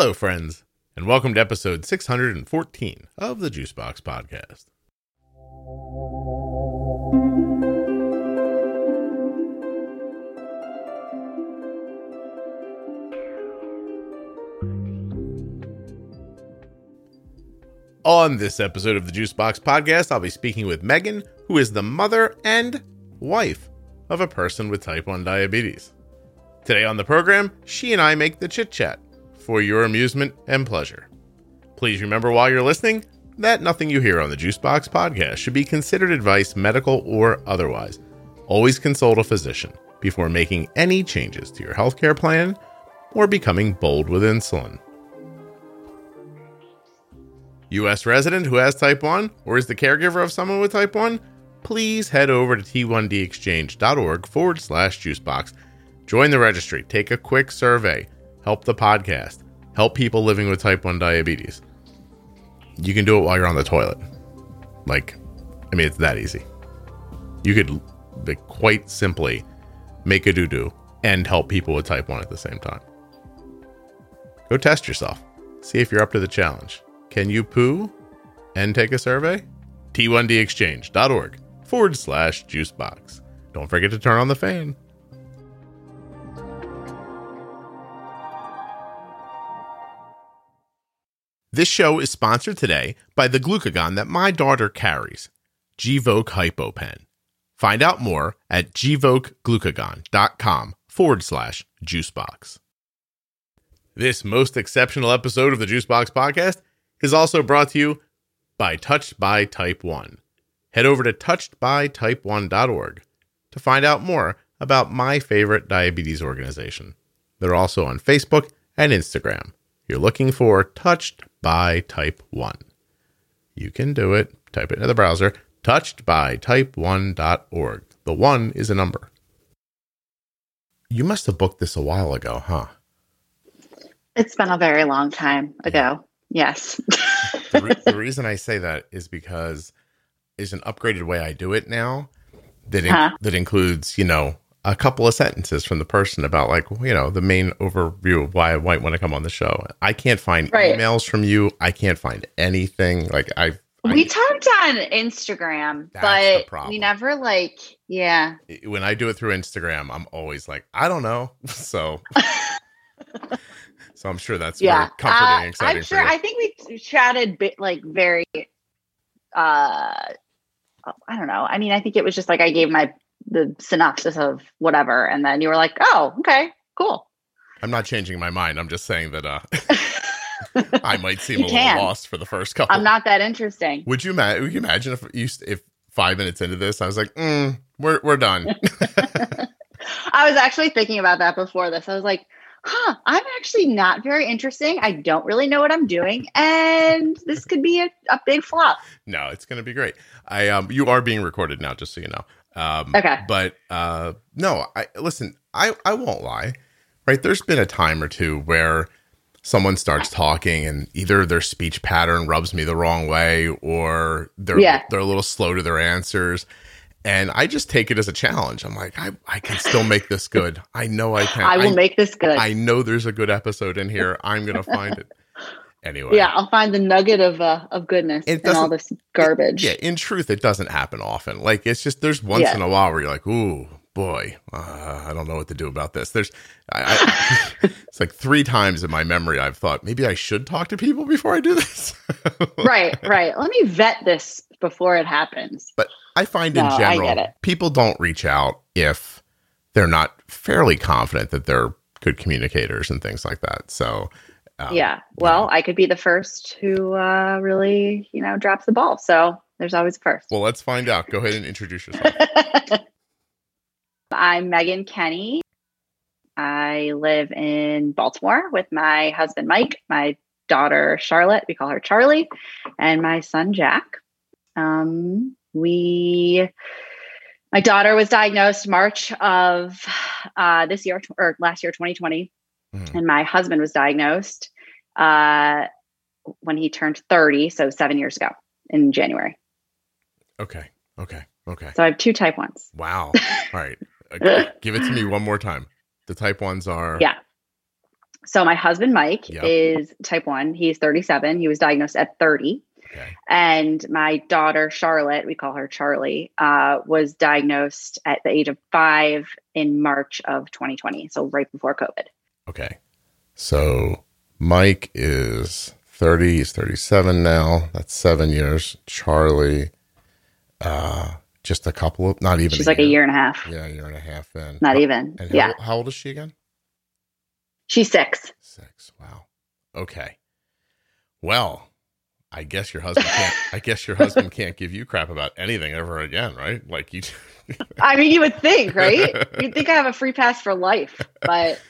Hello, friends, and welcome to episode 614 of the Juicebox Podcast. On this episode of the Juicebox Podcast, I'll be speaking with Megan, who is the mother and wife of a person with type 1 diabetes. Today on the program, she and I make the chit chat for your amusement and pleasure. Please remember while you're listening that nothing you hear on the Juicebox podcast should be considered advice, medical or otherwise. Always consult a physician before making any changes to your healthcare plan or becoming bold with insulin. US resident who has type 1 or is the caregiver of someone with type 1, please head over to t1dexchange.org forward slash juicebox. Join the registry, take a quick survey, help the podcast, help people living with type 1 diabetes. You can do it while you're on the toilet. Like, I mean, it's that easy. You could like, quite simply make a doo doo and help people with type 1 at the same time. Go test yourself, see if you're up to the challenge. Can you poo and take a survey? T1dexchange.org forward slash juicebox. Don't forget to turn on the fan. This show is sponsored today by the glucagon that my daughter carries, Gvoke HypoPen. Find out more at gvokeglucagon.com forward slash juicebox. This most exceptional episode of the Juicebox Podcast is also brought to you by Touched by Type 1. Head over to touchedbytype1.org to find out more about my favorite diabetes organization. They're also on Facebook and Instagram. You're looking for Touched by Type 1. You can do it. Type it into the browser touchedbytype1.org. The one is a number. You must have booked this a while ago, huh? It's been a very long time ago. Yes. the, re- the, reason I say that is because is an upgraded way I do it now that in- huh? that includes, you know, a couple of sentences from the person about like, you know, the main overview of why I might want to come on the show. I can't find right. emails from you. I can't find anything. Like I we talked on Instagram, but we never like, yeah. When I do it through Instagram, I'm always like, I don't know. So So I'm sure that's yeah. comforting uh, exciting. I'm sure. I think we chatted bit like very. uh I don't know. I mean, I think it was just like I gave my the synopsis of whatever, and then you were like, "Oh, okay, cool." I'm not changing my mind. I'm just saying that uh I might seem a little lost for the first couple. I'm not that interesting. Would you, ma- would you imagine if you if five minutes into this, I was like, mm, "We're we're done." I was actually thinking about that before this. I was like, huh, I'm actually not very interesting. I don't really know what I'm doing, and this could be a, a big flop. No, it's going to be great. I um, you are being recorded now, just so you know. Um, okay. But uh, no, I listen. I I won't lie. Right, there's been a time or two where someone starts talking and either their speech pattern rubs me the wrong way or they're yeah. they're a little slow to their answers and I just take it as a challenge. I'm like, I, I can still make this good. I know I can. I will I, make this good. I know there's a good episode in here. I'm gonna find it. Anyway, yeah, I'll find the nugget of uh, of goodness in all this garbage. It, yeah, in truth, it doesn't happen often. Like it's just there's once yeah. in a while where you're like, ooh, boy, uh, I don't know what to do about this. There's, I, I, it's like three times in my memory I've thought maybe I should talk to people before I do this. right, right. Let me vet this before it happens. But I find no, in general, people don't reach out if they're not fairly confident that they're good communicators and things like that. So, um, yeah, well, yeah. I could be the first who uh, really, you know, drops the ball. So there's always a first. Well, let's find out. Go ahead and introduce yourself. I'm Megan Kenny. I live in Baltimore with my husband, Mike, my daughter, Charlotte, we call her Charlie, and my son, Jack. Um, we my daughter was diagnosed March of uh, this year or last year, 2020, mm. and my husband was diagnosed uh, when he turned 30, so seven years ago in January. Okay. Okay. Okay. So I have two type ones. Wow. All right. Uh, give it to me one more time. The type ones are yeah. So my husband Mike Yep. is type 1. He's 37. He was diagnosed at 30. Okay. And my daughter Charlotte, we call her Charlie, uh, was diagnosed at the age of 5 in March of 2020, so right before COVID. Okay. So Mike is 30, he's 37 now. That's seven years. Charlie, uh, just a couple of, not even. She's like a year and a half. Yeah, a year and a half in. Not even. And Yeah. how, how old is she again? She's 6. Six. Wow. Okay. Well, I guess your husband can't. I guess your husband can't give you crap about anything ever again, right? Like you I mean, you would think, right? You'd think I have a free pass for life, but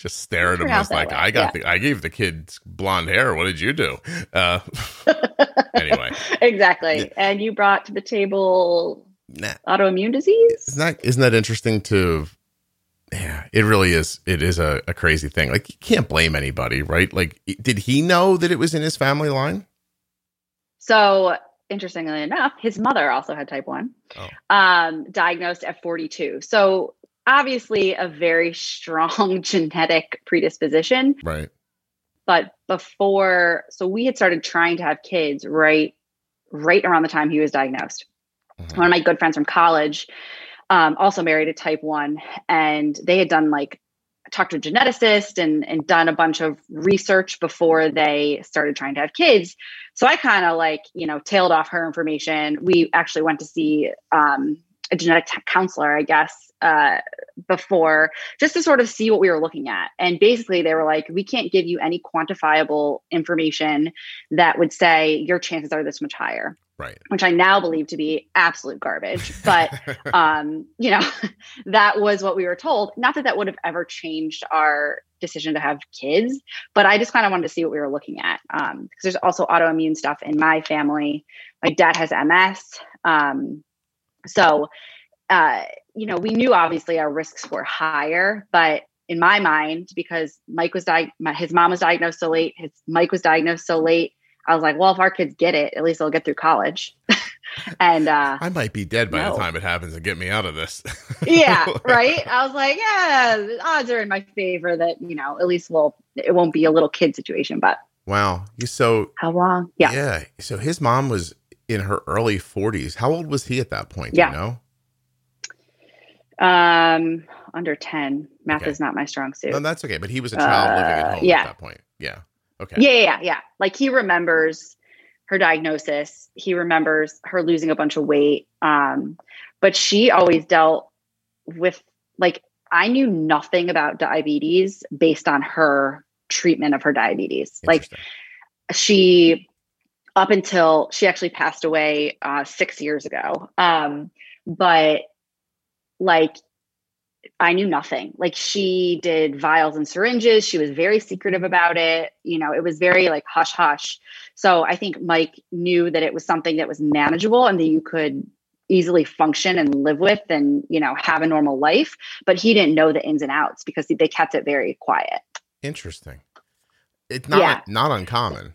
just stare at him Turn out as that like way, I got yeah. the I gave the kids blonde hair. What did you do? Uh, anyway, exactly. And you brought to the table nah, autoimmune disease? isn't that isn't that interesting to? Yeah, it really is. It is a, a crazy thing. Like you can't blame anybody, right? Like, did he know that it was in his family line? So, interestingly enough, his mother also had type 1, Oh. um, diagnosed at 42. So, obviously, a very strong genetic predisposition. Right. But before, so we had started trying to have kids right, right around the time he was diagnosed. Mhm. One of my good friends from college um, also married a type 1, and they had done like talked to a geneticist and and done a bunch of research before they started trying to have kids. So I kind of like you know tailed off her information. We actually went to see um, a genetic t- counselor, I guess, uh, before just to sort of see what we were looking at. And basically, they were like, "We can't give you any quantifiable information that would say your chances are this much higher." Right. Which I now believe to be absolute garbage, but um, you know, that was what we were told. Not that that would have ever changed our decision to have kids, but I just kind of wanted to see what we were looking at. Um, because there's also autoimmune stuff in my family. My dad has MS. Um, so, uh, you know, we knew obviously our risks were higher, but in my mind, because Mike was di- my, his mom was diagnosed so late, his Mike was diagnosed so late. I was like, well, if our kids get it, at least they'll get through college. and uh, I might be dead by the time it happens and get me out of this. yeah, right. I was like, yeah, the odds are in my favor that you know at least we'll it won't be a little kid situation. But Wow. You so how long? Yeah, yeah. So his mom was in her early 40s. How old was he at that point? Do Yeah. you know? um, under ten. Math Okay. is not my strong suit. No, that's okay. But he was a child living at Uh, home yeah. at that point. Yeah. Okay. Yeah, yeah, yeah, yeah. Like he remembers her diagnosis. He remembers her losing a bunch of weight. Um, but she always dealt with like I knew nothing about diabetes based on her treatment of her diabetes. Like she up until she actually passed away uh, six years ago. Um, but like i knew nothing. Like she did vials and syringes. She was very secretive about it. You know it was very like hush hush. So i think mike knew that it was something that was manageable and that you could easily function and live with and you know have a normal life. But he didn't know the ins and outs because they kept it very quiet. Interesting. It's not Yeah. not uncommon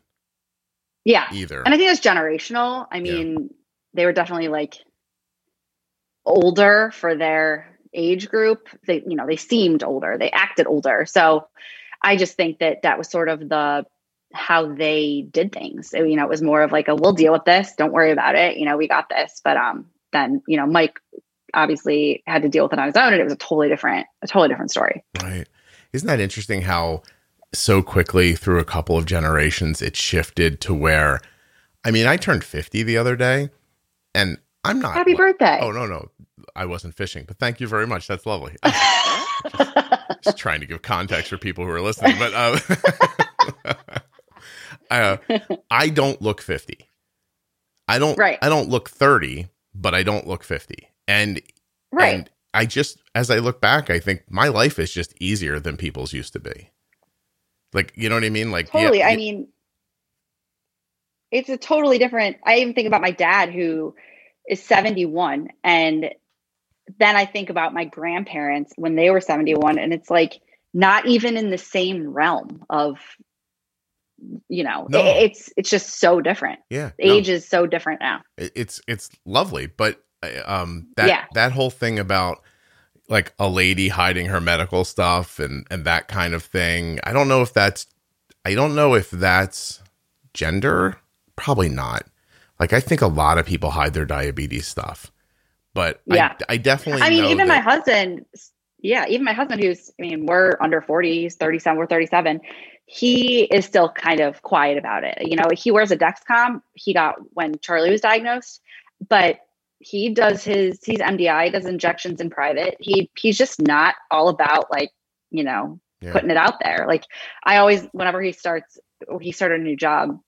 yeah either. And I think it's generational. I Yeah. mean, they were definitely like older for their age group. They, you know, they seemed older, they acted older. So I just think that that was sort of the how they did things. So, you know, it was more of like a we'll deal with this, don't worry about it, you know, we got this. But um then, you know, Mike obviously had to deal with it on his own and it was a totally different a totally different story. Right. Isn't that interesting how so quickly through a couple of generations it shifted to where I mean, I turned 50 the other day and I'm not Happy like- birthday. Oh no, no. I wasn't fishing, but thank you very much. That's lovely. Just trying to give context for people who are listening, but uh, uh, I don't look 50. I don't Right. I don't look 30, but I don't look 50. And right. and I just, as I look back, I think my life is just easier than people's used to be. Like, you know what I mean? Like, yeah, totally. I yeah, mean, it's a totally different. I even think about my dad who is 71. And then I think about my grandparents when they were 71. And it's like not even in the same realm of, you know, No. it- it's it's just so different. yeah, no, Age is so different now. it- it's it's lovely, but um, that Yeah. that whole thing about like a lady hiding her medical stuff and and that kind of thing. I don't know if that's I don't know if that's gender. Probably not. Like I think a lot of people hide their diabetes stuff. But Yeah. I, I definitely I mean, even my husband, yeah, even my husband, who's, I mean, we're under 40, he's 37, we're 37. He is still kind of quiet about it. You know, he wears a Dexcom. He got when Charlie was diagnosed, but he does his, he's MDI, does injections in private. He, he's just not all about like, you know, Yeah. putting it out there. Like I always, whenever he starts, he started a new job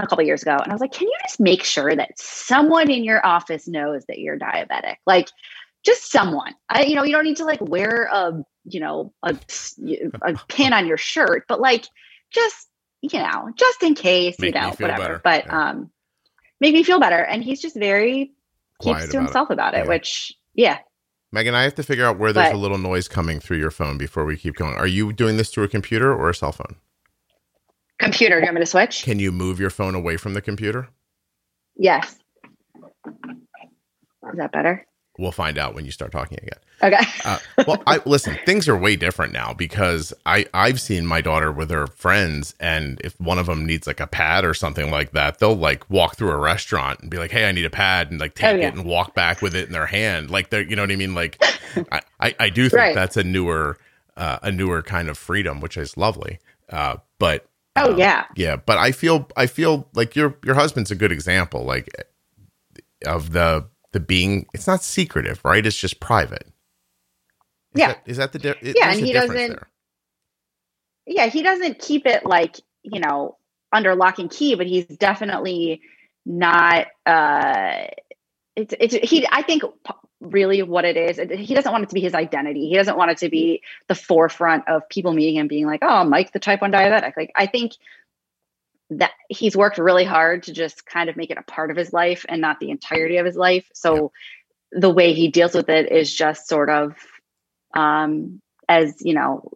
a couple years ago, and I was like, can you just make sure that someone in your office knows that you're diabetic? Like, just someone. I, you know, you don't need to like wear a, you know, a, a pin on your shirt, but like, just you know, just in case, Make you know, whatever. better. But Yeah. um, make me feel better. And he's just very Quiet keeps to about it. himself about it, Yeah. which yeah, Megan, I have to figure out where there's But- a little noise coming through your phone before we keep going. Are you doing this through a computer or a cell phone? computer. Do you want me to switch? Can you move your phone away from the computer? Yes. Is that better? We'll find out when you start talking again. Okay. Uh, well, I listen. Things are way different now because I I've seen my daughter with her friends, and if one of them needs like a pad or something like that, they'll like walk through a restaurant and be like, "Hey, I need a pad," and like take Oh, yeah. it and walk back with it in their hand, like they're you know what I mean. Like, I I, I do think Right. that's a newer uh, a newer kind of freedom, which is lovely. Uh, but oh um, yeah. yeah but i feel i feel like your your husband's a good example like of the the being it's not secretive right it's just private is Yeah. that, is that the di- Yeah, and he doesn't- there. yeah, he doesn't keep it like, you know, under lock and key, but he's definitely not uh it's it's he I think really what it is, he doesn't want it to be his identity. He doesn't want it to be the forefront of people meeting him being like, "Oh, Mike the type 1 diabetic." Like I think that he's worked really hard to just kind of make it a part of his life and not the entirety of his life. So the way he deals with it is just sort of um as, you know,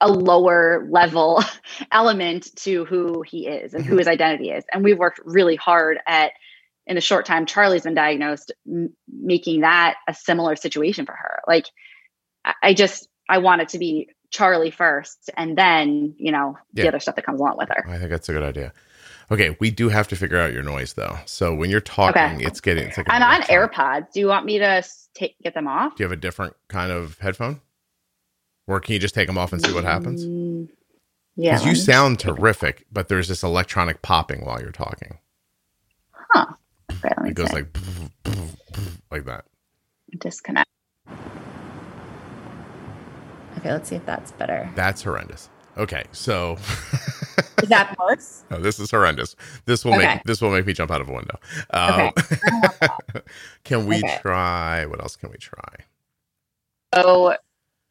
a lower level element to who he is and who his identity is. And we've worked really hard at, in the short time Charlie's been diagnosed, m- making that a similar situation for her. Like, I, I just, I want it to be Charlie first and then, you know, the other stuff that comes along with her. i think that's a good idea okay we do have to figure out your noise though so when you're talking Okay. it's getting it's like I'm on. AirPods. Do you want me to take, get them off? do you have a different kind of headphone or can you just take them off and see what happens Mm, Yeah. because you sound terrific but there's this electronic popping while you're talking Huh. Okay, it goes see. like like that disconnect. Okay, let's see if that's better. That's horrendous. Okay, so Is that worse? no, this is horrendous. This will Okay. make this will make me jump out of a window. Um, can we Okay. try? What else can we try? So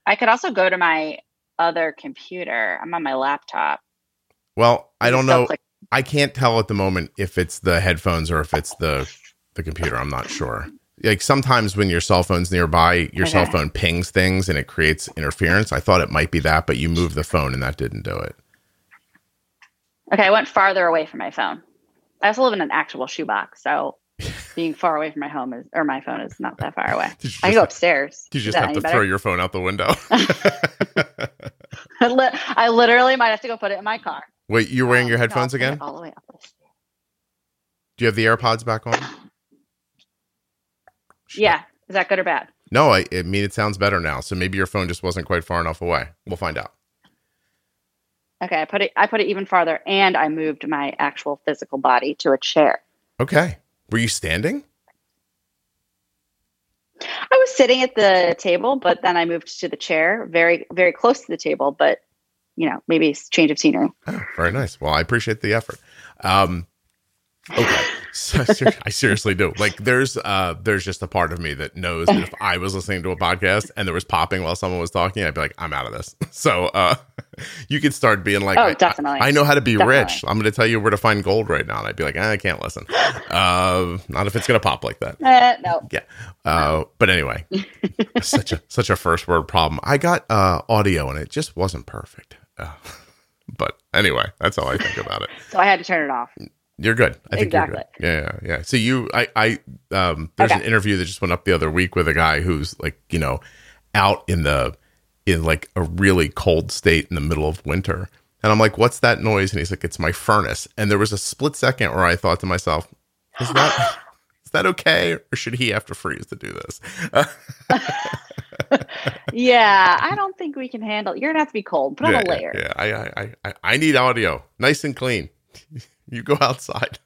I could also go to my other computer. I'm on my laptop. Well, I don't know. click- I can't tell at the moment if it's the headphones or if it's the the computer. I'm not sure. Like sometimes when your cell phone's nearby, your cell phone pings things and it creates interference. I thought it might be that, but you moved the phone and that didn't do it. Okay, I went farther away from my phone. I also live in an actual shoebox, so being far away from my home is or my phone is not that far away. I go upstairs. you just have to throw your phone out the window? Li- I literally might have to go put it in my car. Wait, you're wearing Um, your headphones again? All the way up. Do you have the AirPods back on? Shit. Yeah, is that good or bad? No, I, I mean it sounds better now. So maybe your phone just wasn't quite far enough away. We'll find out. Okay, I put it. I put it even farther, and I moved my actual physical body to a chair. Okay. Were you standing? I was sitting at the table, but then I moved to the chair, very, very close to the table. But you know, maybe it's change of scenery. Oh, very nice. Well, I appreciate the effort. Um, okay. Ser- I seriously do. Like, there's uh, there's just a part of me that knows that if I was listening to a podcast and there was popping while someone was talking, I'd be like, I'm out of this. So, uh, you could start being like, Oh, I- definitely. I, know how to be Definitely. rich. I'm going to tell you where to find gold right now, and I'd be like, eh, I can't listen. Uh, not if it's going to pop like that. Eh, no, Yeah. Uh, but anyway, such a such a first word problem. I got uh, audio and it just wasn't perfect. Uh, but anyway, that's all I think about it. so I had to turn it off. You're good. I think Exactly. you're good. Yeah, yeah, yeah. So you, I, I, um, there's Okay. an interview that just went up the other week with a guy who's like, you know, out in the in like a really cold state in the middle of winter. And I'm like, "What's that noise?" And he's like, "It's my furnace." And there was a split second where I thought to myself, "Is that is that okay, or should he have to freeze to do this?" yeah, I don't think we can handle. You're gonna have to be cold. Put on yeah, a layer. Yeah, I, I, I, I need audio, nice and clean. you go outside.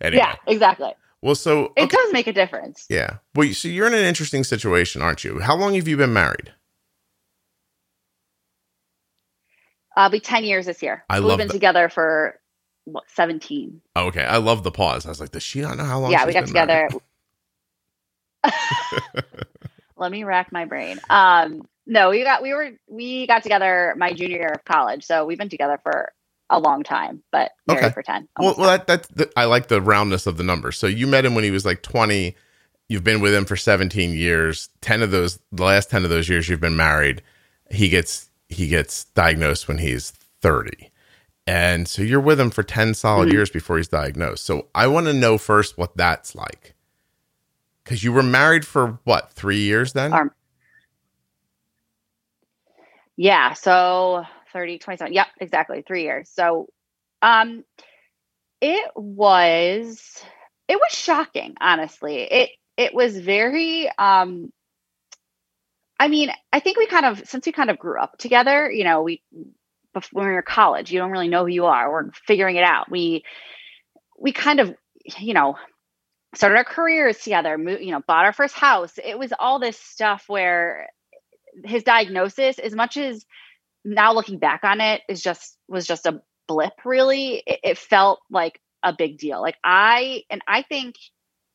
anyway. Yeah, exactly. Well, so It okay, does make a difference. yeah. Well, so you're in an interesting situation, aren't you? How long have you been married? I'll be ten years this year. I We've love been that. together for what seventeen. Oh, okay, I love the pause. I was like, does she not know how long? yeah, we got been together. Let me rack my brain. Um, no, we got we were we got together my junior year of college, so we've been together for a long time, but married Okay. for ten. Well, well, that that's the, I like the roundness of the numbers. So you met him when he was like 20. You've been with him for 17 years. 10 of those, the last 10 of those years, you've been married. He gets he gets diagnosed when he's 30, and so you're with him for 10 solid Mhm. years before he's diagnosed. So I want to know first what that's like, because you were married for what three years then? Our- Yeah, so 30, 27. Yep, exactly. Three years. So um it was it was shocking, honestly. It it was very um I mean, I think we kind of since we kind of grew up together, you know, we bef- when we were college, you don't really know who you are. We're figuring it out. We we kind of, you know, started our careers together, you know, bought our first house. It was all this stuff where his diagnosis, as much as now looking back on it, is just was just a blip. Really, it, it felt like a big deal. Like I and I think,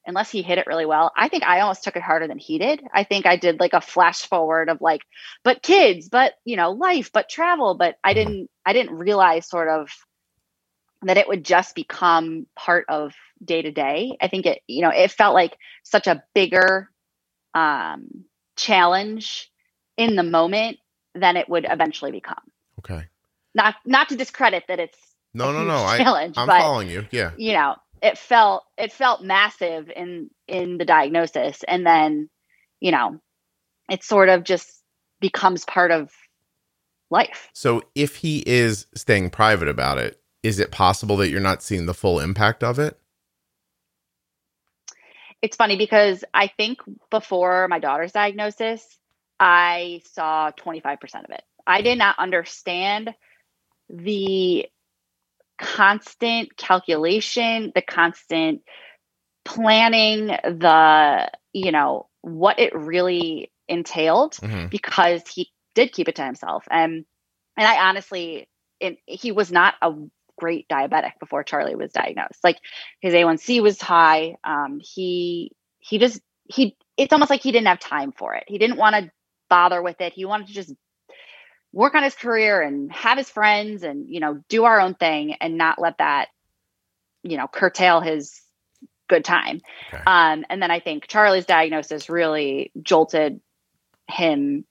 unless he hit it really well, I think I almost took it harder than he did. I think I did like a flash forward of like, but kids, but you know, life, but travel, but I didn't. I didn't realize sort of that it would just become part of day to day. I think it, you know, it felt like such a bigger um, challenge in the moment than it would eventually become. Okay. Not not to discredit that it's No, no, no. I, challenge, I'm but following you. Yeah. you know, it felt it felt massive in in the diagnosis, and then you know, it sort of just becomes part of life. So if he is staying private about it, is it possible that you're not seeing the full impact of it? it's funny because I think before my daughter's diagnosis, I saw 25% of it. I did not understand the constant calculation, the constant planning, the, you know, what it really entailed hmm because he did keep it to himself. And and I honestly, it, he was not a great diabetic before Charlie was diagnosed. Like his A1C was high. Um, he he just he. It's almost like he didn't have time for it. He didn't want to bother with it. He wanted to just work on his career and have his friends and you know do our own thing and not let that you know curtail his good time. Okay. Um, and then I think Charlie's diagnosis really jolted him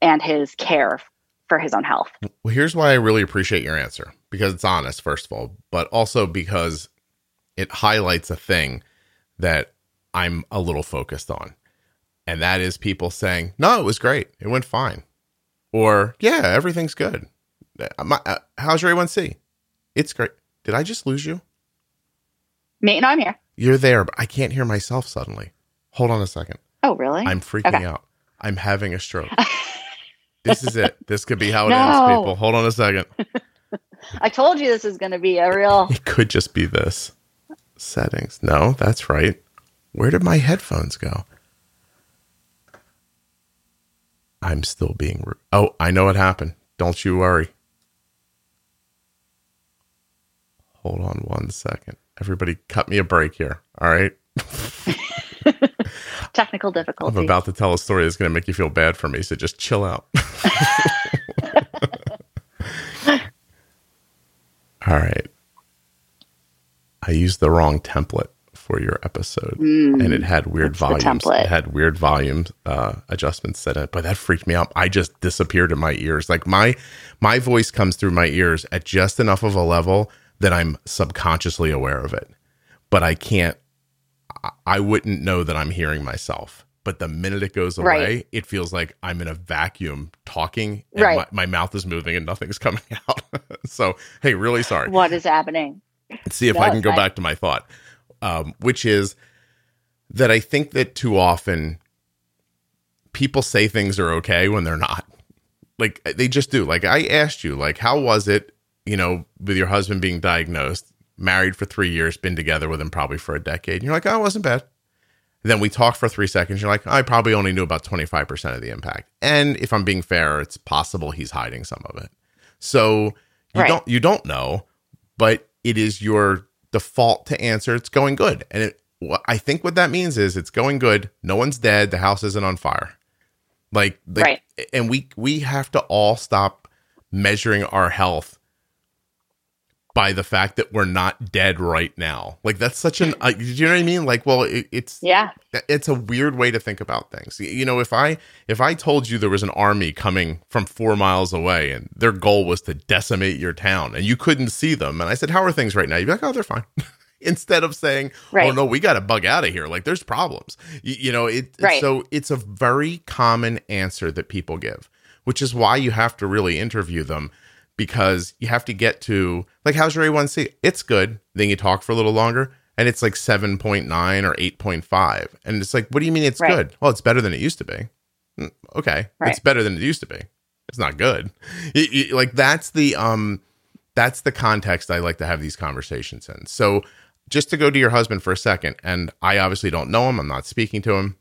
and his care for his own health. Well, here's why I really appreciate your answer because it's honest, first of all, but also because it highlights a thing that I'm a little focused on. And that is people saying, no, it was great. It went fine. Or, yeah, everything's good. Uh, my- uh, how's your A1C? It's great. Did I just lose you? Me, no, I'm here. You're there, but I can't hear myself suddenly. Hold on a second. Oh, really? I'm freaking Okay. out. I'm having a stroke. this is it. This could be how it ends, people. Hold on a second. I told you this is going to be a real. It could just be this. Settings. No, that's right. Where did my headphones go? I'm still being rude. Oh, I know what happened. Don't you worry. Hold on one second. Everybody cut me a break here. All right. technical difficulty. I'm about to tell a story that's going to make you feel bad for me. So just chill out. All right. I used the wrong template for your episode Mm, and it had weird volumes. It had weird volume uh, adjustments set in it, but that freaked me out. I just disappeared in my ears. Like my my voice comes through my ears at just enough of a level that I'm subconsciously aware of it, but I can't. I- I wouldn't know that I'm hearing myself but the minute it goes away, Right. it feels like I'm in a vacuum talking and Right. my, my mouth is moving and nothing's coming out. so, hey, really sorry. What is happening? see if No, I can go fine. back to my thought, um, which is that I think that too often people say things are okay when they're not. Like they just do. Like I asked you, like, how was it, you know, with your husband being diagnosed, married for three years, been together with him probably for a decade. And you're like, oh, it wasn't bad. Then we talk for three seconds. You're like, I probably only knew about 25% of the impact. And if I'm being fair, it's possible he's hiding some of it. So you Right. don't you don't know, but it is your default to answer it's going good. And it I think what that means is it's going good. No one's dead. The house isn't on fire. Like, like Right. and we we have to all stop measuring our health by the fact that we're not dead right now. Like that's such an uh, do you know what I mean? Like, well, it, it's Yeah. it's a weird way to think about things. You know, if I if I told you there was an army coming from 4 miles away and their goal was to decimate your town and you couldn't see them and I said, "How are things right now?" You'd be like, "Oh, they're fine." Instead of saying, "Oh no, we got to bug out of here. Like there's problems." You, you know, it Right. so it's a very common answer that people give, which is why you have to really interview them because you have to get to like how's your A1C? It's good. Then you talk for a little longer and it's like 7.9 or 8.5 and it's like what do you mean it's Right. good? Well, it's better than it used to be. Mm, Okay. Right. It's better than it used to be. It's not good. You- you- like that's the um that's the context I like to have these conversations in. So just to go to your husband for a second and I obviously don't know him. I'm not speaking to him.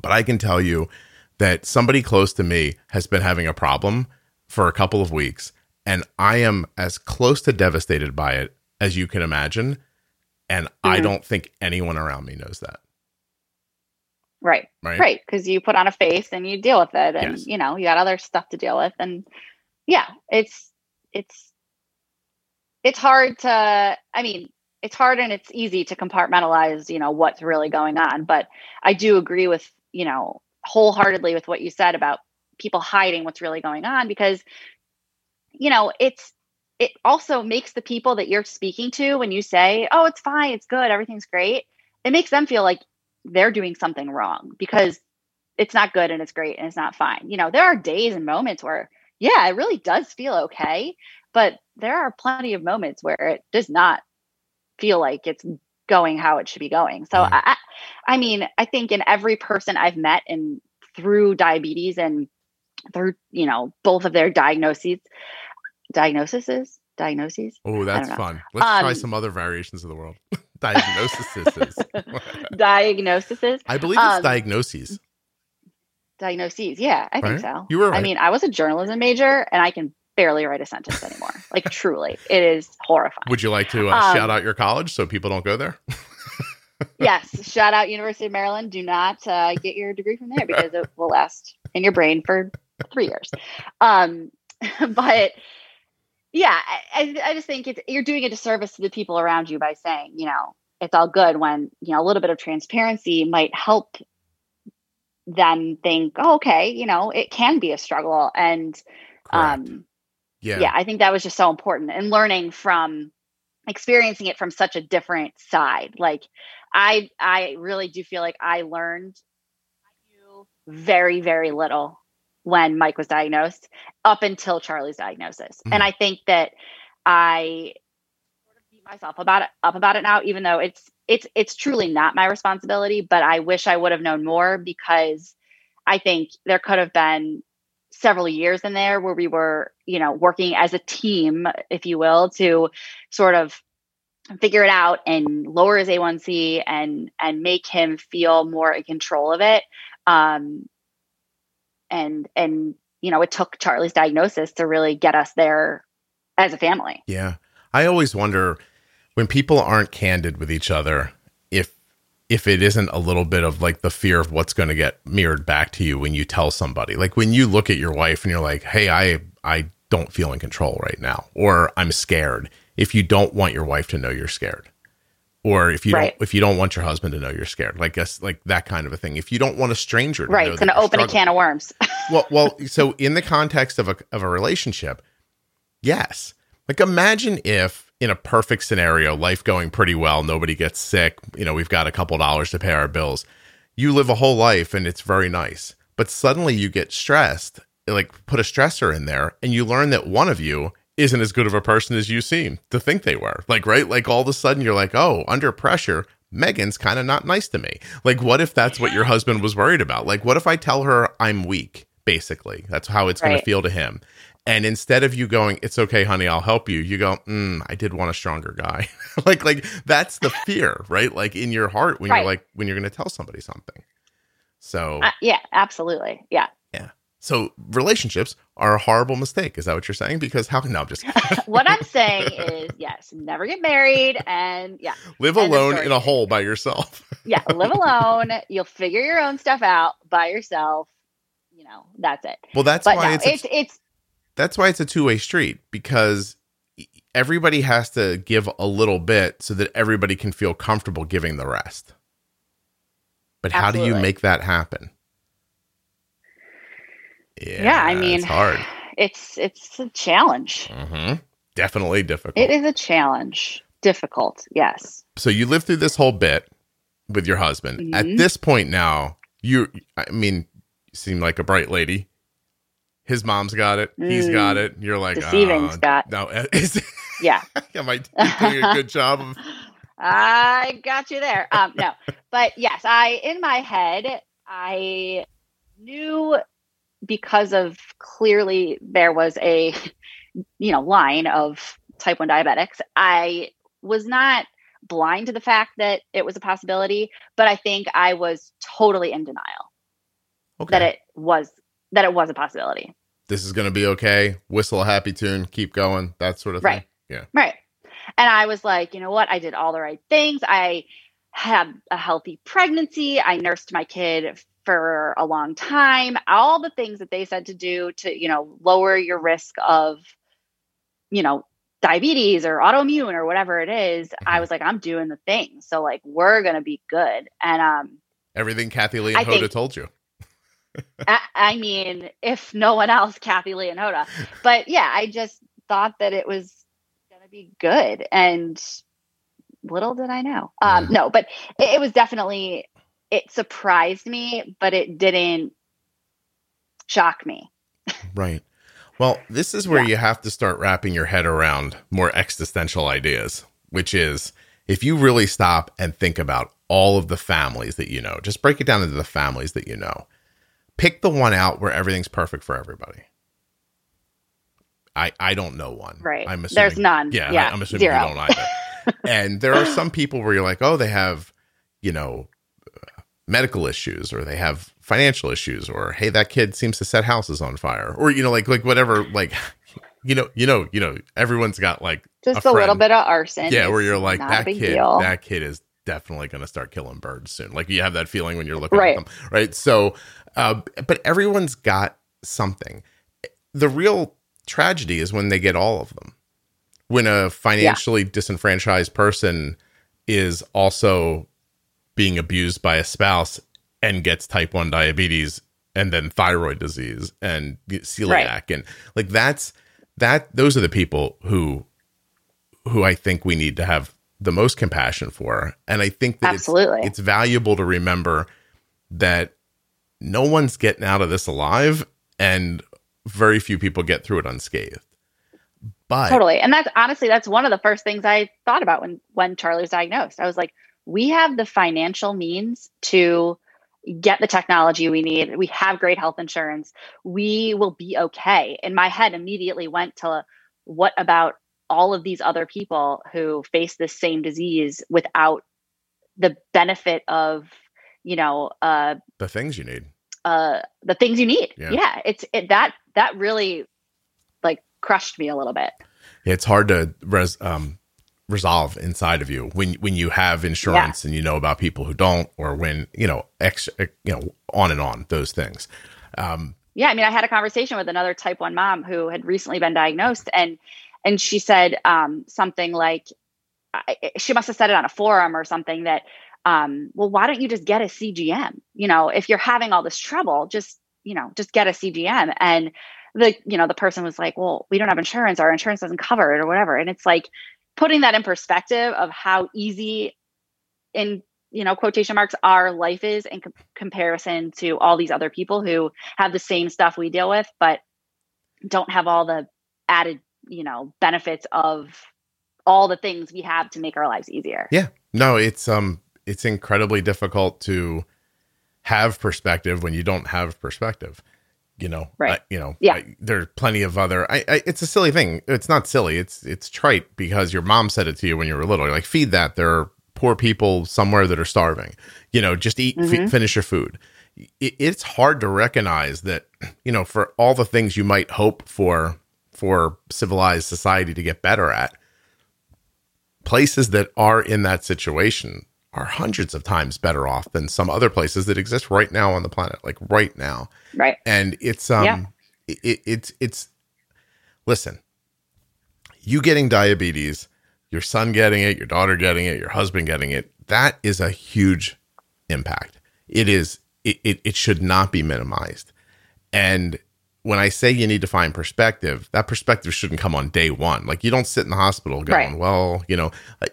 But I can tell you that somebody close to me has been having a problem for a couple of weeks, and I am as close to devastated by it as you can imagine. And I Mhm. don't think anyone around me knows that. Right. Right. Right. Because you put on a face and you deal with it, and Yes. you know you got other stuff to deal with, and yeah, it's it's it's hard to. I mean, it's hard and it's easy to compartmentalize, you know, what's really going on. But I do agree with you know wholeheartedly with what you said about people hiding what's really going on because you know it's it also makes the people that you're speaking to when you say oh it's fine it's good everything's great it makes them feel like they're doing something wrong because it's not good and it's great and it's not fine. You know, there are days and moments where, yeah, it really does feel okay, but there are plenty of moments where it does not feel like it's going how it should be going. So, Right. I, I I mean, I think in every person I've met and through diabetes and through, you know, both of their diagnoses, diagnoses, diagnoses, Oh, that's fun. Let's try Um, some other variations of the world. Diagnoses. diagnoses, I believe it's Um, diagnoses. diagnoses. Yeah, I think so. You were I mean, I was a journalism major and I can barely write a sentence anymore. like truly, it is horrifying. Would you like to uh, um, shout out your college so people don't go there? yes, shout out University of Maryland. Do not uh, get your degree from there because it will last in your brain for three years. Um, but yeah, I, I just think it's you're doing a disservice to the people around you by saying, you know, it's all good when you know a little bit of transparency might help them think, oh, okay, you know, it can be a struggle and Correct. um yeah. yeah. i think that was just so important and learning from experiencing it from such a different side like i i really do feel like i learned very very little when mike was diagnosed up until charlie's diagnosis Mhm. and i think that i sort of beat myself about it up about it now even though it's it's it's truly not my responsibility but i wish i would have known more because i think there could have been several years in there where we were, you know, working as a team, if you will, to sort of figure it out and lower his A1C and and make him feel more in control of it. Um, and and you know, it took Charlie's diagnosis to really get us there as a family. Yeah. I always wonder when people aren't candid with each other if if it isn't a little bit of like the fear of what's going to get mirrored back to you when you tell somebody. Like when you look at your wife and you're like, "Hey, I I don't feel in control right now," or "I'm scared." If you don't want your wife to know you're scared. Or if you Right. don't if you don't want your husband to know you're scared. Like guess like that kind of a thing. If you don't want a stranger to Right. know It's gonna you're open a can of worms. well, well, so in the context of a of a relationship, yes. Like imagine if in a perfect scenario, life going pretty well, nobody gets sick, you know, we've got a couple dollars to pay our bills. you live a whole life and it's very nice. But suddenly you get stressed, like put a stressor in there, and you learn that one of you isn't as good of a person as you seem to think they were. Like, right? Like all of a sudden you're like, oh, under pressure, Megan's kind of not nice to me. Like, what if that's what your husband was worried about? Like, what if I tell her I'm weak? Basically, that's how it's going to feel to him. And instead of you going, "It's okay, honey, I'll help you," you go, mm, "I did want a stronger guy." like, like that's the fear, right? Like in your heart when Right. you're like when you're going to tell somebody something. So, Uh, yeah, absolutely. Yeah. So relationships are a horrible mistake. Is that what you're saying? Because how? Can no, I'm just what I'm saying is, yes, never get married, and yeah, live alone in a hole by yourself. yeah, live alone. You'll figure your own stuff out by yourself. You know, that's it. Well, that's but why no, it's, a it's it's that's why it's a two way street because everybody has to give a little bit so that everybody can feel comfortable giving the rest. But how do you make that happen? Yeah, yeah. I mean, it's hard. It's it's a challenge. Mm-hmm. Definitely difficult. It is a challenge. Difficult. Yes. so you live through this whole bit with your husband. At Mhm. this point now, you I mean, you seem like a bright lady. His mom's got it. He's got it. You're like, Deceiving, oh, Scott. No, is, Yeah. am I doing a good job of I got you there. Um, no, but yes, I in my head I knew because of clearly there was a you know line of type one diabetics. I was not blind to the fact that it was a possibility, but I think I was totally in denial okay. that it was that it was a possibility. this is going to be okay. Whistle a happy tune, keep going, that sort of Right. thing. Yeah. Right. And I was like, you know what? I did all the right things. I had a healthy pregnancy. I nursed my kid for a long time. All the things that they said to do to, you know, lower your risk of, you know, diabetes or autoimmune or whatever it is, I Mhm. was like, I'm doing the thing. So like we're gonna be good. And um Everything Kathie Lee and I Hoda think- told you. I, I mean, if no one else, Kathie Lee and Hoda. But yeah, I just thought that it was going to be good. And little did I know. Um. No, but it, it was definitely, it surprised me, but it didn't shock me. Right. Well, this is where Yeah. you have to start wrapping your head around more existential ideas, which is if you really stop and think about all of the families that you know, just break it down into the families that you know. Pick the one out where everything's perfect for everybody. I I don't know one. Right. I'm assuming, There's none. Yeah, Yeah, I'm assuming zero. you don't either. and there are some people where you're like, oh, they have, you know, medical issues or they have financial issues or hey, that kid seems to set houses on fire or you know, like like whatever, like you know, you know, you know, everyone's got like Just a a, little bit of arson. yeah, where you're like that kid, deal. that kid is definitely going to start killing birds soon. Like you have that feeling when you're looking Right. at them, right? So, uh, but everyone's got something. The real tragedy is when they get all of them. When a financially disenfranchised person is also being abused by a spouse and gets type 1 diabetes and then thyroid disease and celiac and like that's that those are the people who who I think we need to have the most compassion for. And I think that Absolutely. it's it's valuable to remember that no one's getting out of this alive and very few people get through it unscathed. But totally and that's honestly that's one of the first things i thought about when when charlie was diagnosed i was like we have the financial means to get the technology we need. We have great health insurance. We will be okay. And my head immediately went to what about all of these other people who face this same disease without the benefit of you know uh the things you need. uh the things you need. Yeah. yeah, it's it that that really like crushed me a little bit. It's hard to res, um, resolve inside of you when when you have insurance and you know about people who don't, or when you know ex, you know on and on those things. Um, Yeah, I mean, I had a conversation with another type one mom who had recently been diagnosed, and and she said um, something like, I, she must have said it on a forum or something that, um, well, why don't you just get a CGM? You know, if you're having all this trouble, just you know, just get a CGM. And the you know the person was like, well, we don't have insurance, our insurance doesn't cover it or whatever. And it's like putting that in perspective of how easy in you know quotation marks our life is in com- comparison to all these other people who have the same stuff we deal with but don't have all the added you know benefits of all the things we have to make our lives easier Yeah. No, it's um it's incredibly difficult to have perspective when you don't have perspective. You know, Right. I- you know, Yeah. I, there are plenty of other. I, I, it's a silly thing. It's not silly. It's it's trite because your mom said it to you when you were little. You're like, feed that. There are poor people somewhere that are starving. You know, just eat, fi- Mhm. finish your food. It, it's hard to recognize that. You know, for all the things you might hope for for civilized society to get better at, places that are in that situation are hundreds of times better off than some other places that exist right now on the planet like right now right and it's um Yeah. it, it's it's listen you getting diabetes your son getting it your daughter getting it your husband getting it that is a huge impact it is it, it, it should not be minimized and when I say you need to find perspective, that perspective shouldn't come on day one. Like you don't sit in the hospital going, Right. well, you know, uh,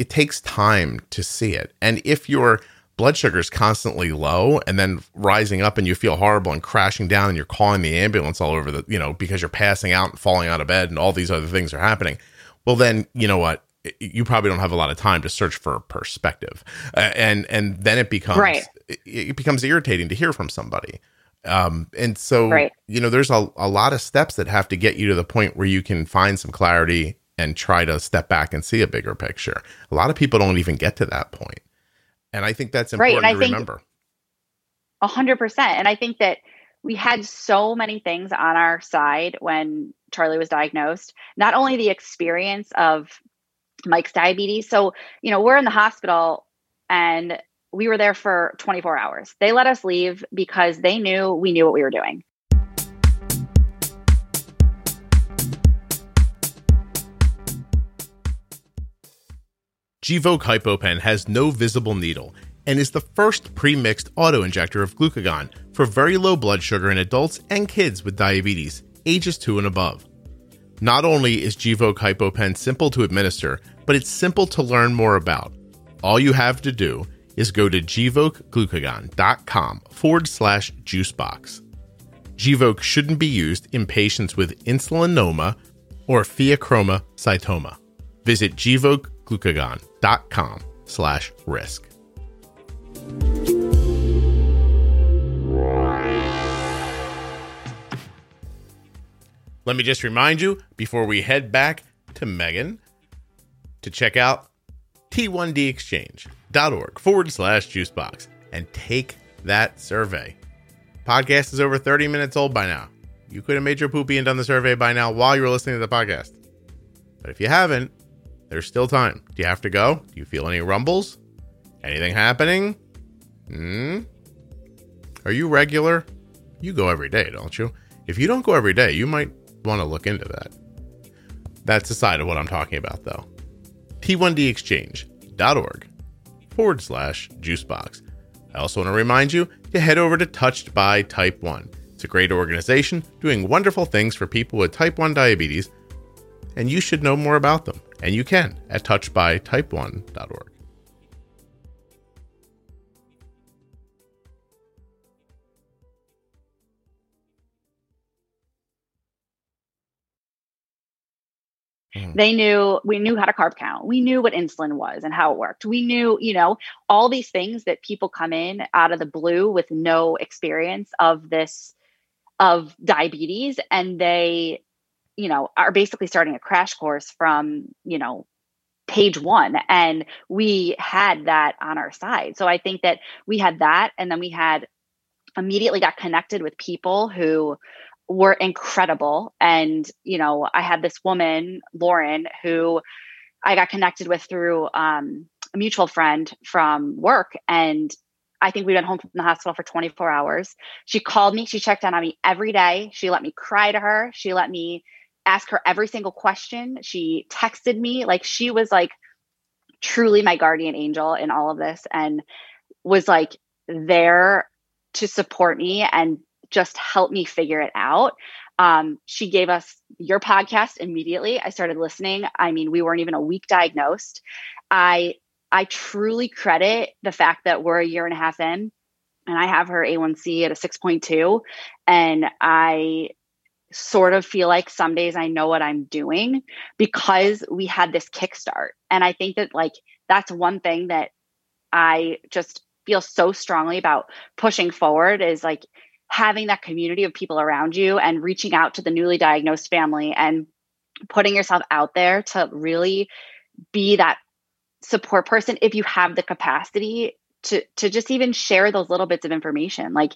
it, takes time to see it. And if your blood sugar is constantly low and then rising up and you feel horrible and crashing down and you're calling the ambulance all over the, you know, because you're passing out and falling out of bed and all these other things are happening, well, then, you know what? You probably don't have a lot of time to search for perspective. Uh, and, and then it becomes, Right. it, it becomes irritating to hear from somebody. Um, and so, Right. you know, there's a, a lot of steps that have to get you to the point where you can find some clarity and try to step back and see a bigger picture. A lot of people don't even get to that point. And I think that's Right, important and to remember. A hundred percent. And I think that we had so many things on our side when Charlie was diagnosed. Not only the experience of Mike's diabetes. So, you know, we're in the hospital and we were there for 24 hours. They let us leave because they knew we knew what we were doing. Gvoke HypoPen has no visible needle and is the first pre-mixed auto-injector of glucagon for very low blood sugar in adults and kids with diabetes, ages 2 and above. Not only is Gvoke HypoPen simple to administer, but it's simple to learn more about. All you have to do is go to gvokeglucagon.com forward slash juicebox. Gvoke shouldn't be used in patients with insulinoma or pheochromocytoma. Visit gvokeglucagon.com slash risk. Let me just remind you before we head back to Megan to check out t1dexchange.org forward slash juicebox and take that survey. Podcast is over 30 minutes old by now. You could have made your poopy and done the survey by now while you were listening to the podcast. But if you haven't, there's still time. Do you have to go? Do you feel any rumbles? Anything happening? Hmm? Are you regular? You go every day, don't you? If you don't go every day, you might want to look into that. That's the side of what I'm talking about, though. T1dexchange.org forward slash juicebox. I also want to remind you to head over to Touched by Type 1. It's a great organization doing wonderful things for people with type 1 diabetes, and you should know more about them. And you can at touchedbytype1.org. Hmm. they knew we knew how to carb count. We knew what insulin was and how it worked. We knew you know all these things that people come in out of the blue with no experience of this of diabetes and they you know are basically starting a crash course from you know page one and we had that on our side so i think that we had that and then we had immediately got connected with people who were incredible. And, you know, I had this woman, Lauren, who I got connected with through um, a mutual friend from work. And I think we went home from the hospital for 24 hours. She called me, she checked in on me every day. She let me cry to her. She let me ask her every single question. She texted me. Like she was like truly my guardian angel in all of this and was like there to support me and just help me figure it out. Um, she gave us your podcast immediately. I started listening. I mean, we weren't even a week diagnosed. I I truly credit the fact that we're a year and a half in and I have her A1C at a 6.2 and I sort of feel like some days I know what I'm doing because we had this kickstart. And I think that like that's one thing that I just feel so strongly about pushing forward is like having that community of people around you and reaching out to the newly diagnosed family and putting yourself out there to really be that support person if you have the capacity to to just even share those little bits of information like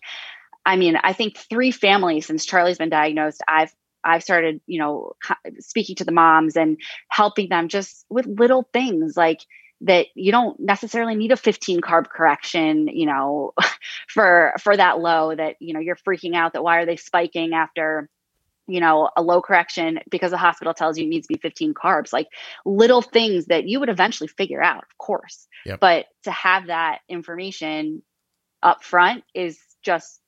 i mean i think three families since charlie's been diagnosed i've i've started you know speaking to the moms and helping them just with little things like that you don't necessarily need a 15 carb correction you know for for that low that you know you're freaking out that why are they spiking after you know a low correction because the hospital tells you it needs to be 15 carbs like little things that you would eventually figure out of course yep. but to have that information up front is just